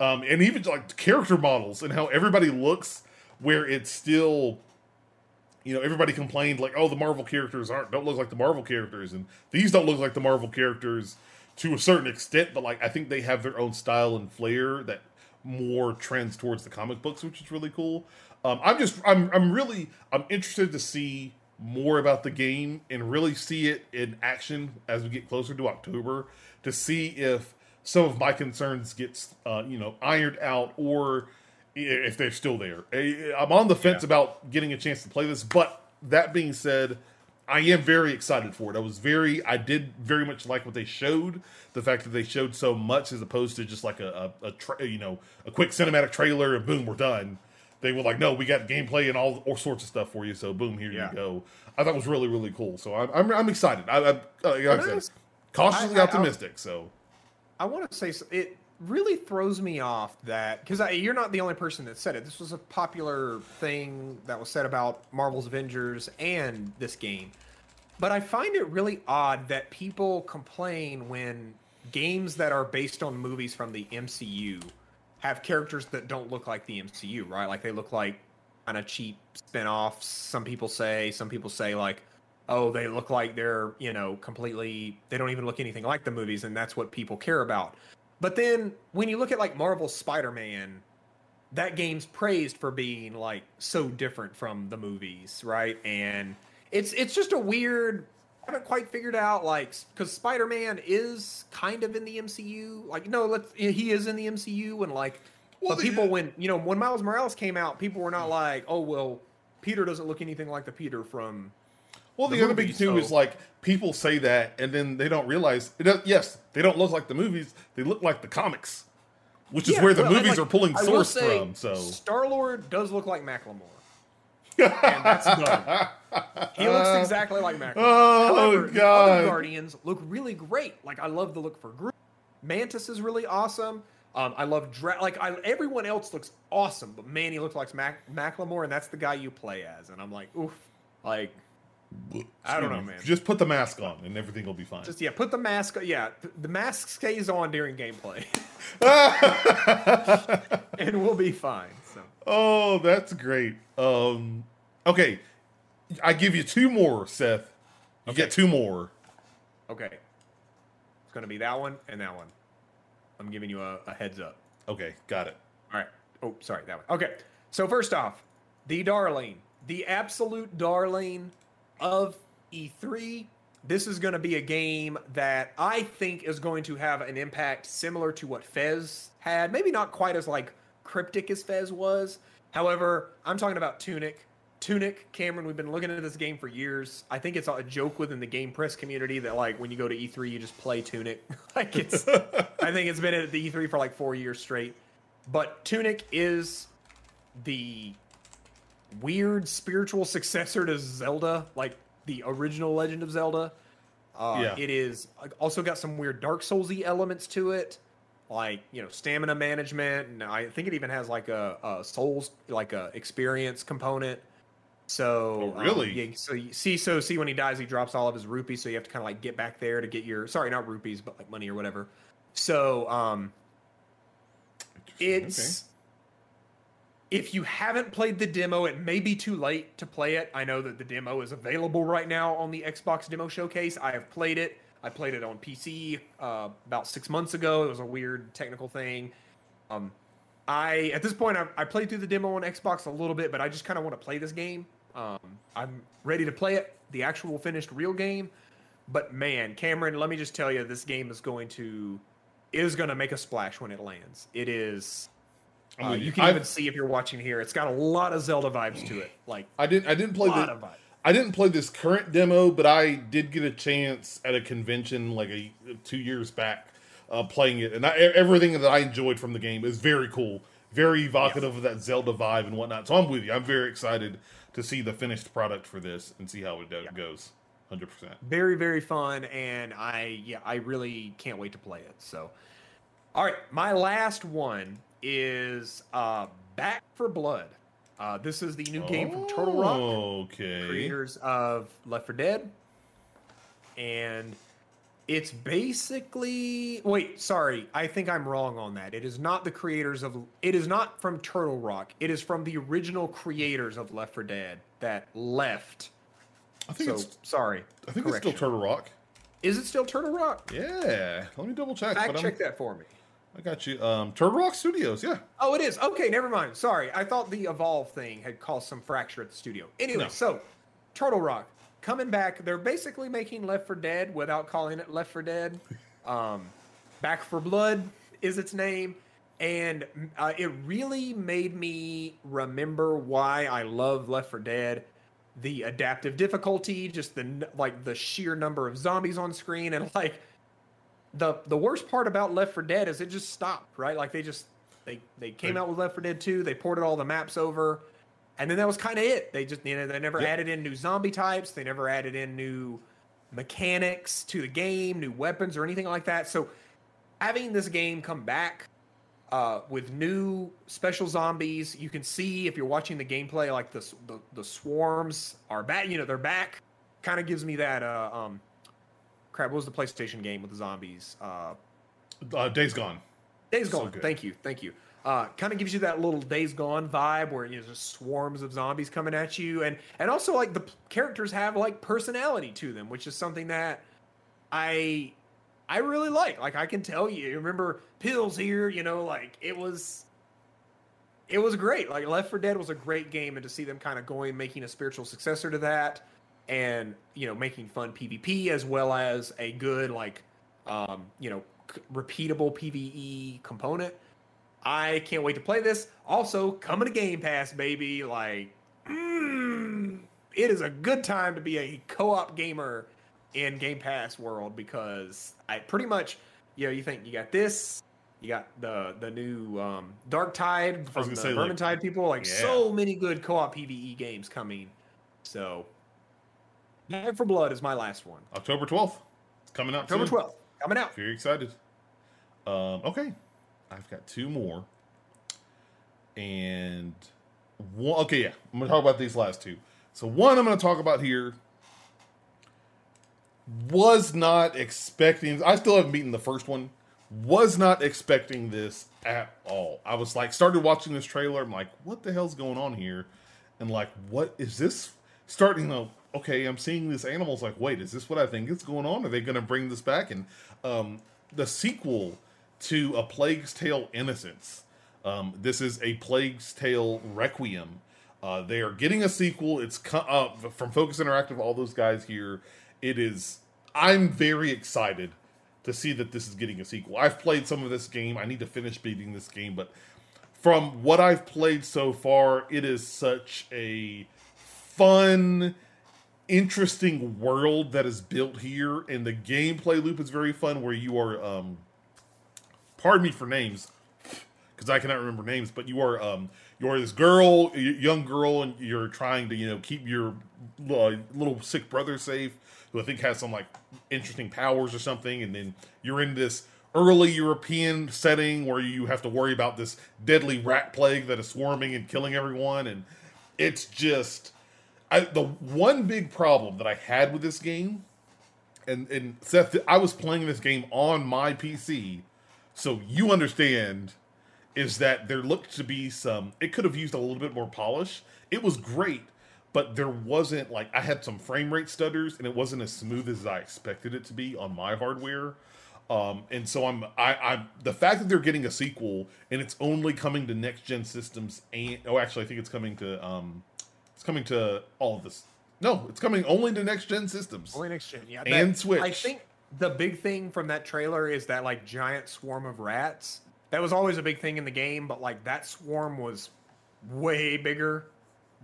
um, and even like character models and how everybody looks, where it's still, you know, everybody complained like, oh, the Marvel characters aren't don't look like the Marvel characters, and these don't look like the Marvel characters to a certain extent, but like I think they have their own style and flair that more trends towards the comic books, which is really cool. Um, I'm just I'm I'm really I'm interested to see more about the game and really see it in action as we get closer to October to see if some of my concerns gets uh, you know ironed out or if they're still there. I'm on the fence yeah. about getting a chance to play this, but that being said, I am very excited for it. I was very, I did very much like what they showed. The fact that they showed so much as opposed to just like a, a, a tra- you know, a quick cinematic trailer and boom, we're done they were like, no, we got gameplay and all, all sorts of stuff for you. So boom, here yeah. you go. I thought it was really really cool. So I'm I'm, I'm excited. I, I, uh, like I said, cautiously I, optimistic. so I want to say it really throws me off that because you're not the only person that said it. This was a popular thing that was said about Marvel's Avengers and this game. But I find it really odd that people complain when games that are based on movies from the MCU have characters that don't look like the MCU, right? Like they look like kind of cheap spin-offs. Some people say, some people say like, oh, they look like they're, you know, completely they don't even look anything like the movies and that's what people care about. But then when you look at like Marvel's Spider-Man, that game's praised for being like so different from the movies, right? And it's it's just a weird haven't quite figured out like because Spider-Man is kind of in the MCU. Like no, let's he is in the MCU and like well, but people when you know when Miles Morales came out, people were not like, oh well, Peter doesn't look anything like the Peter from. Well, the, the other big too so. is like people say that and then they don't realize. Does, yes, they don't look like the movies; they look like the comics, which is yeah, where the well, movies like, are pulling source from. So Star Lord does look like Macklemore and that's done. He looks exactly like Mac. Oh However, god! other Guardians look really great. Like I love the look for Groot. Mantis is really awesome. Um, I love Dra- like I, everyone else looks awesome, but man, he looks like Mac- Macklemore, and that's the guy you play as. And I'm like, oof, like I don't know, man. Just put the mask on, and everything will be fine. Just yeah, put the mask. Yeah, the mask stays on during gameplay, and we'll be fine. Oh, that's great. Um, okay, I give you two more, Seth. You okay. get two more. Okay, it's gonna be that one and that one. I'm giving you a, a heads up. Okay, got it. All right. Oh, sorry, that one. Okay, so first off, the darling, the absolute darling of E3. This is going to be a game that I think is going to have an impact similar to what Fez had. Maybe not quite as like cryptic as Fez was. However, I'm talking about Tunic. Tunic, Cameron, we've been looking at this game for years. I think it's a joke within the game press community that like when you go to E3 you just play Tunic. like it's I think it's been at the E3 for like 4 years straight. But Tunic is the weird spiritual successor to Zelda, like the original Legend of Zelda. Uh, yeah. It is also got some weird Dark Soulsy elements to it like you know stamina management and i think it even has like a, a souls like a experience component. So oh, really? um, yeah, so you see so see when he dies he drops all of his rupees so you have to kind of like get back there to get your sorry not rupees but like money or whatever. So um it's okay. if you haven't played the demo it may be too late to play it. I know that the demo is available right now on the xbox demo showcase. I have played it I played it on PC uh, about six months ago. It was a weird technical thing. Um, I at this point I, I, played through the demo on Xbox a little bit, but I just kind of want to play this game. Um, I'm ready to play it, the actual finished real game. But man, Cameron, let me just tell you, this game is going to is going to make a splash when it lands. It is. Uh, you can I've, even see if you're watching here. It's got a lot of Zelda vibes to it. Like I didn't I didn't play the I didn't play this current demo, but I did get a chance at a convention like a two years back uh, playing it, and I, everything that I enjoyed from the game is very cool, very evocative of that Zelda vibe and whatnot. So I'm with you. I'm very excited to see the finished product for this and see how it do- goes. Hundred percent. Very very fun, and I yeah I really can't wait to play it. So, all right, my last one is uh, Back 4 Blood. Uh, this is the new game from Turtle Rock, okay. creators of Left 4 Dead, and it's basically wait, sorry, I think I'm wrong on that. It is not the creators of it is not from Turtle Rock. It is from the original creators of Left 4 Dead that left. I think so, it's sorry. I think correction. it's still Turtle Rock. Is it still Turtle Rock? Yeah. Let me double check. Fact check that for me. I got you. Um, Turtle Rock Studios, yeah. Oh, it is. Okay, never mind. Sorry. I thought the Evolve thing had caused some fracture at the studio. Anyway, no. so Turtle Rock coming back. They're basically making Left 4 Dead without calling it Left 4 Dead. Um, Back 4 Blood is its name. And uh, it really made me remember why I love Left 4 Dead. The adaptive difficulty, just the like the sheer number of zombies on screen, and like the the worst part about Left 4 Dead is it just stopped, right? Like they just they they came out with Left 4 Dead 2, they ported all the maps over, and then that was kind of it. They just you know they never yep. added in new zombie types, they never added in new mechanics to the game, new weapons or anything like that. So having this game come back uh, with new special zombies, you can see if you're watching the gameplay, like the the, the swarms are back. You know they're back kind of gives me that. Uh, um, crap, what was the PlayStation game with the zombies? Uh, uh, Days Gone. Days Gone. So thank you, thank you. Uh, kind of gives you that little Days Gone vibe where you know, there's swarms of zombies coming at you, and and also like the characters have like personality to them, which is something that I I really like. Like I can tell you, remember pills here, you know, like it was it was great. Like Left 4 Dead was a great game, and to see them kind of going, making a spiritual successor to that, and you know, making fun PvP as well as a good like, um, you know, c- repeatable PVE component. I can't wait to play this. Also, coming to Game Pass, baby. Like, mm, it is a good time to be a co-op gamer in Game Pass world because I pretty much, you know, you think you got this, you got the the new um, Darktide from the say, Vermintide like, people. Like yeah. so many good co-op PVE games coming. So, Back 4 Blood is my last one. October twelfth, it's coming out. October twelfth, coming out. Very excited. Um, okay, I've got two more, and one. Okay, yeah, I'm gonna talk about these last two. So one I'm gonna talk about here was not expecting. I still haven't beaten the first one was not expecting this at all. I was like, started watching this trailer. I'm like, what the hell's going on here? And like, what is this? Starting to, okay, I'm seeing these animals. Like, wait, is this what I think is going on? Are they going to bring this back? And um, the sequel to A Plague's Tale Innocence. Um, this is A Plague's Tale Requiem. Uh, they are getting a sequel. It's co- uh, from Focus Interactive, all those guys here. It is. I'm very excited to see that this is getting a sequel. I've played some of this game. I need to finish beating this game, but from what I've played so far, it is such a fun, interesting world that is built here, and the gameplay loop is very fun. Where you are, um, pardon me for names, because I cannot remember names, but you are, um, you are this girl, young girl, and you're trying to, you know, keep your uh, little sick brother safe who I think has some like interesting powers or something, and then you're in this early European setting where you have to worry about this deadly rat plague that is swarming and killing everyone, and it's just I, the one big problem that I had with this game, and and Seth, I was playing this game on my PC, so you understand, is that there looked to be some. It could have used a little bit more polish. It was great, but there wasn't like I had some frame rate stutters and it wasn't as smooth as I expected it to be on my hardware. Um, and so I'm I, I'm the fact that they're getting a sequel and it's only coming to next gen systems and oh actually I think it's coming to um it's coming to all of this. No, it's coming only to next gen systems. Only next gen, yeah. And that, Switch. I think the big thing from that trailer is that like giant swarm of rats. That was always a big thing in the game, but like that swarm was way bigger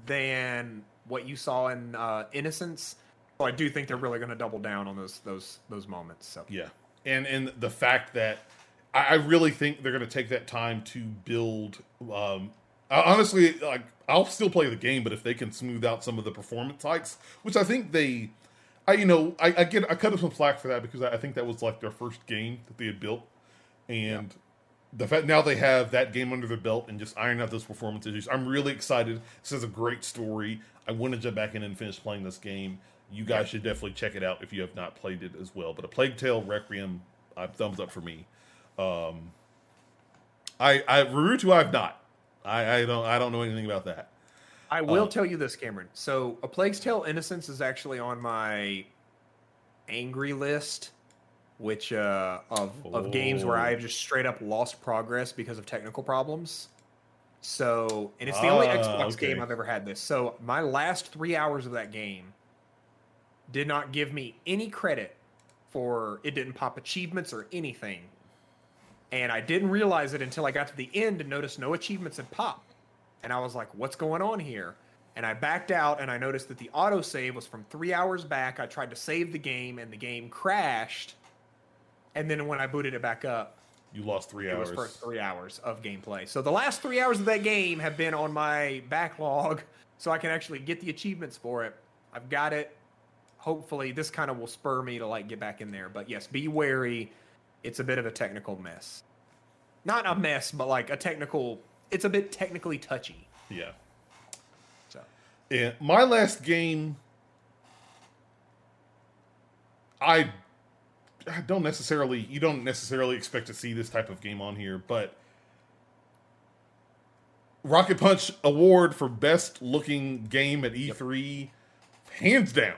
than what you saw in uh, Innocence. So I do think they're really going to double down on those those those moments. So yeah, and and the fact that I, I really think they're going to take that time to build. Um, honestly, like I'll still play the game, but if they can smooth out some of the performance hikes, which I think they, I you know I, I get I cut up some slack for that because I, I think that was like their first game that they had built, and. Yeah the fact now they have that game under their belt and just iron out those performance issues. I'm really excited. This is a great story. I want to jump back in and finish playing this game. You guys should definitely check it out if you have not played it as well. But a Plague Tale Requiem, uh, thumbs up for me. Um, I I Rurutu I've not. I, I don't I don't know anything about that. I will uh, tell you this, Cameron. So a Plague's Tale Innocence is actually on my angry list which uh, of of games where I've just straight up lost progress because of technical problems. So, and it's the only ah, Xbox okay. game I've ever had this. So, my last three hours of that game did not give me any credit for it. Didn't pop achievements or anything, and I didn't realize it until I got to the end and noticed no achievements had popped. And I was like, "What's going on here?" And I backed out, and I noticed that the autosave was from three hours back. I tried to save the game, and the game crashed and then when I booted it back up, you lost three hours. It was for three hours of gameplay. So the last three hours of that game have been on my backlog, so I can actually get the achievements for it. I've got it. Hopefully, this kind of will spur me to like get back in there. But yes, be wary. It's a bit of a technical mess. Not a mess, but like a technical. It's a bit technically touchy. Yeah. So. Yeah, my last game I, I don't necessarily you don't necessarily expect to see this type of game on here, but Rocket Punch award for best looking game at E3, hands down.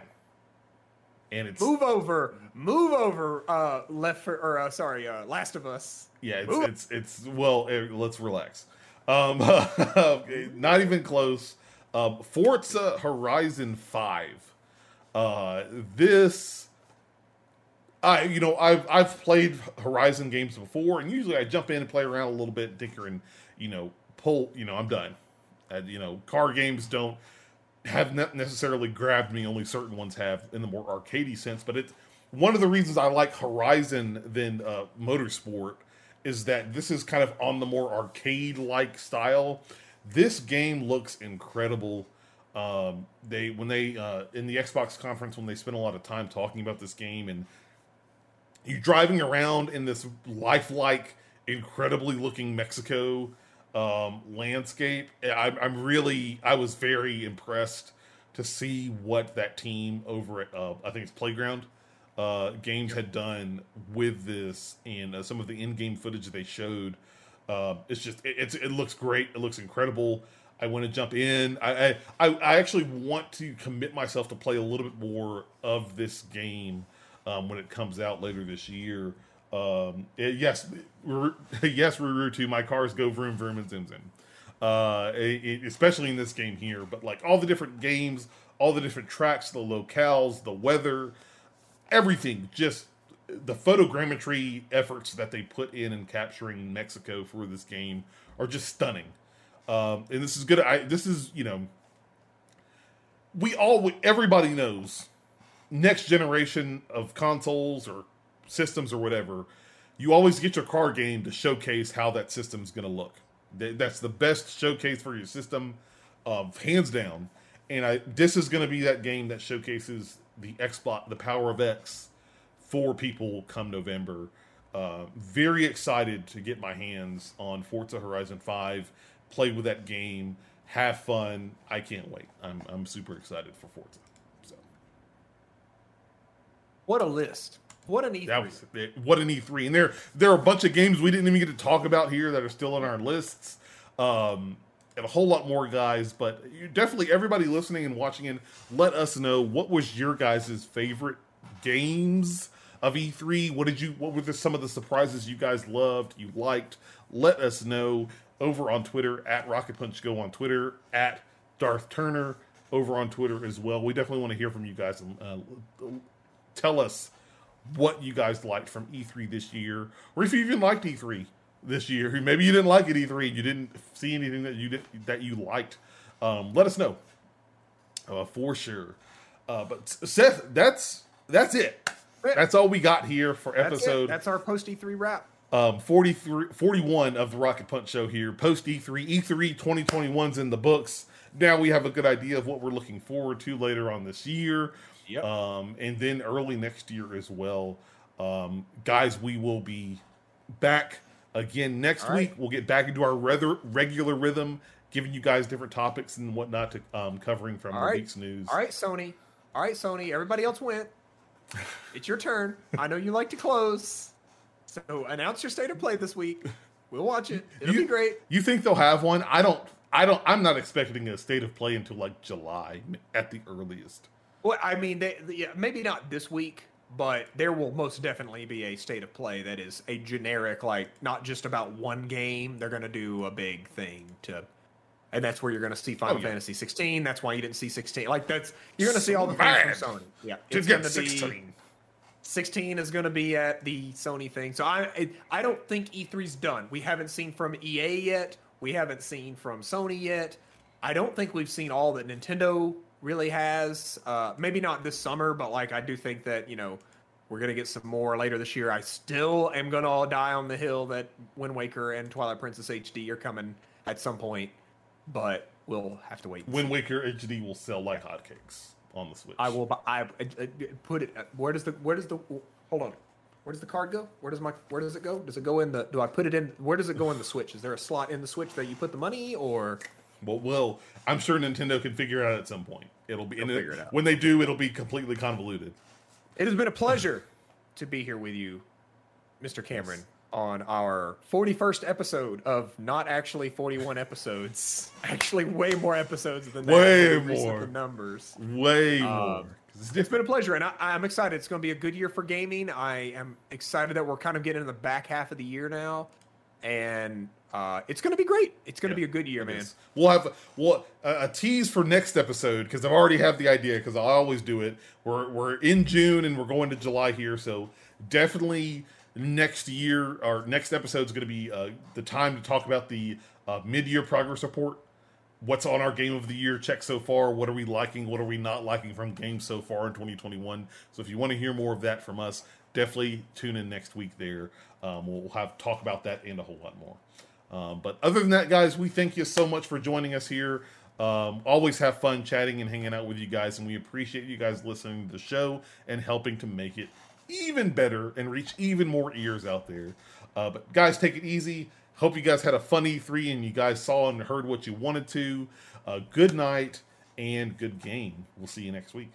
And it's move over, move over, uh, left for or uh, sorry, uh, Last of Us. Yeah, it's it's, it's well. eh, let's relax. Um, not even close. Um, Forza Horizon Five. Uh, this, I you know I've I've played Horizon games before, and usually I jump in and play around a little bit, tinker, and you know pull. You know I'm done. And, you know car games don't have not necessarily grabbed me. Only certain ones have in the more arcadey sense. But it's one of the reasons I like Horizon than uh, Motorsport is that this is kind of on the more arcade like style. This game looks incredible. Um, they when they uh, in the Xbox conference when they spent a lot of time talking about this game and you driving around in this lifelike, incredibly looking Mexico um, landscape. I, I'm really, I was very impressed to see what that team over at, uh, I think it's Playground uh, Games had done with this and uh, some of the in-game footage they showed. Uh, it's just, it, it's, it looks great. It looks incredible. I want to jump in. I, I, I actually want to commit myself to play a little bit more of this game um, when it comes out later this year. Um, it- yes, yes, Ruru too. My cars go vroom vroom and zoom zoom. Uh, it- especially in this game here, but like all the different games, all the different tracks, the locales, the weather, everything. Just the photogrammetry efforts that they put in in capturing Mexico for this game are just stunning. Um, and this is good. I this is you know, we all everybody knows next generation of consoles or systems or whatever, you always get your car game to showcase how that system's going to look. That's the best showcase for your system, um, hands down. And I this is going to be that game that showcases the Xbox, the power of X, for people come November. Uh, very excited to get my hands on Forza Horizon Five, play with that game, have fun. I can't wait. I'm I'm super excited for Forza. So. What a list! What an E3. That was what an E3, and there there are a bunch of games we didn't even get to talk about here that are still on our lists, um, and a whole lot more guys. But definitely everybody listening and watching in, let us know what was your guys' favorite games of E3. What did you? What were the, some of the surprises you guys loved, you liked? Let us know over on Twitter at Rocket Punch Go on Twitter at Darth Turner over on Twitter as well. We definitely want to hear from you guys and uh, tell us what you guys liked from E3 this year, or if you even liked E3 this year. Maybe you didn't like it E3, you didn't see anything that you did, that you liked. Um, let us know uh, for sure. Uh, but Seth, that's that's it. That's all we got here for episode That's our post E3 wrap. um, 43, 41 of the Rocket Punch Show here. Post E E3, E3 2021's in the books. Now we have a good idea of what we're looking forward to later on this year. Yep. Um, and then early next year as well. Um, guys, we will be back again next All right. week. We'll get back into our rather regular rhythm, giving you guys different topics and whatnot to um, covering from All the right. week's news. All right, Sony. All right, Sony. Everybody else went. It's your turn. I know you like to close. So announce your state of play this week. We'll watch it. It'll You- be great. You think they'll have one? I don't. I don't. I'm not expecting a state of play until like July at the earliest. Well, I mean, they, yeah, maybe not this week, but there will most definitely be a state of play that is a generic, like not just about one game. They're going to do a big thing to, and that's where you're going to see Final Oh, yeah. Fantasy 16. That's why you didn't see 16. Like that's you're going to see all the things from Sony. Yeah, To it's gonna be- 16. 16 is going to be at the Sony thing. So I I don't think E3's done. We haven't seen from EA yet. We haven't seen from Sony yet. I don't think we've seen all that Nintendo really has. Uh, maybe not this summer, but like I do think that you know we're gonna get some more later this year. I still am gonna all die on the hill that Wind Waker and Twilight Princess HD are coming at some point, but we'll have to wait. Wind. Waker HD will sell like hotcakes on the Switch. I will. I, I, I put it. Where does the? Where does the? Hold on. Where does the card go? Where does my? Where does it go? Does it go in the? Do I put it in? Where does it go in the Switch? Is there a slot in the Switch that you put the money, or? Well, well, I'm sure Nintendo can figure it out at some point. It'll be and They'll it- figure it out. when they do. It'll be completely convoluted. It has been a pleasure to be here with you, Mr. Cameron, on our 41st episode of not actually 41 episodes. Actually, way more episodes than that. Way when we more. the numbers. Way Um, more. It's been a pleasure, and I, I'm excited. It's going to be a good year for gaming. I am excited that we're kind of getting in the back half of the year now, and uh, it's going to be great. It's going to be a good year, man. Yes. We'll have well, a, a tease for next episode because I've already have the idea because I always do it. We're we're in June and we're going to July here, so definitely next year our next episode is going to be uh, the time to talk about the uh, mid-year progress report. What's on our game of the year check so far? What are we liking? What are we not liking from games so far in 2021? So if you want to hear more of that from us, definitely tune in next week. There, um, we'll have talk about that and a whole lot more. Um, but other than that, guys, we thank you so much for joining us here. Um, always have fun chatting and hanging out with you guys, and we appreciate you guys listening to the show and helping to make it even better and reach even more ears out there. Uh, but guys, take it easy. Hope you guys had a fun E3 and you guys saw and heard what you wanted to. Uh, good night and good game. We'll see you next week.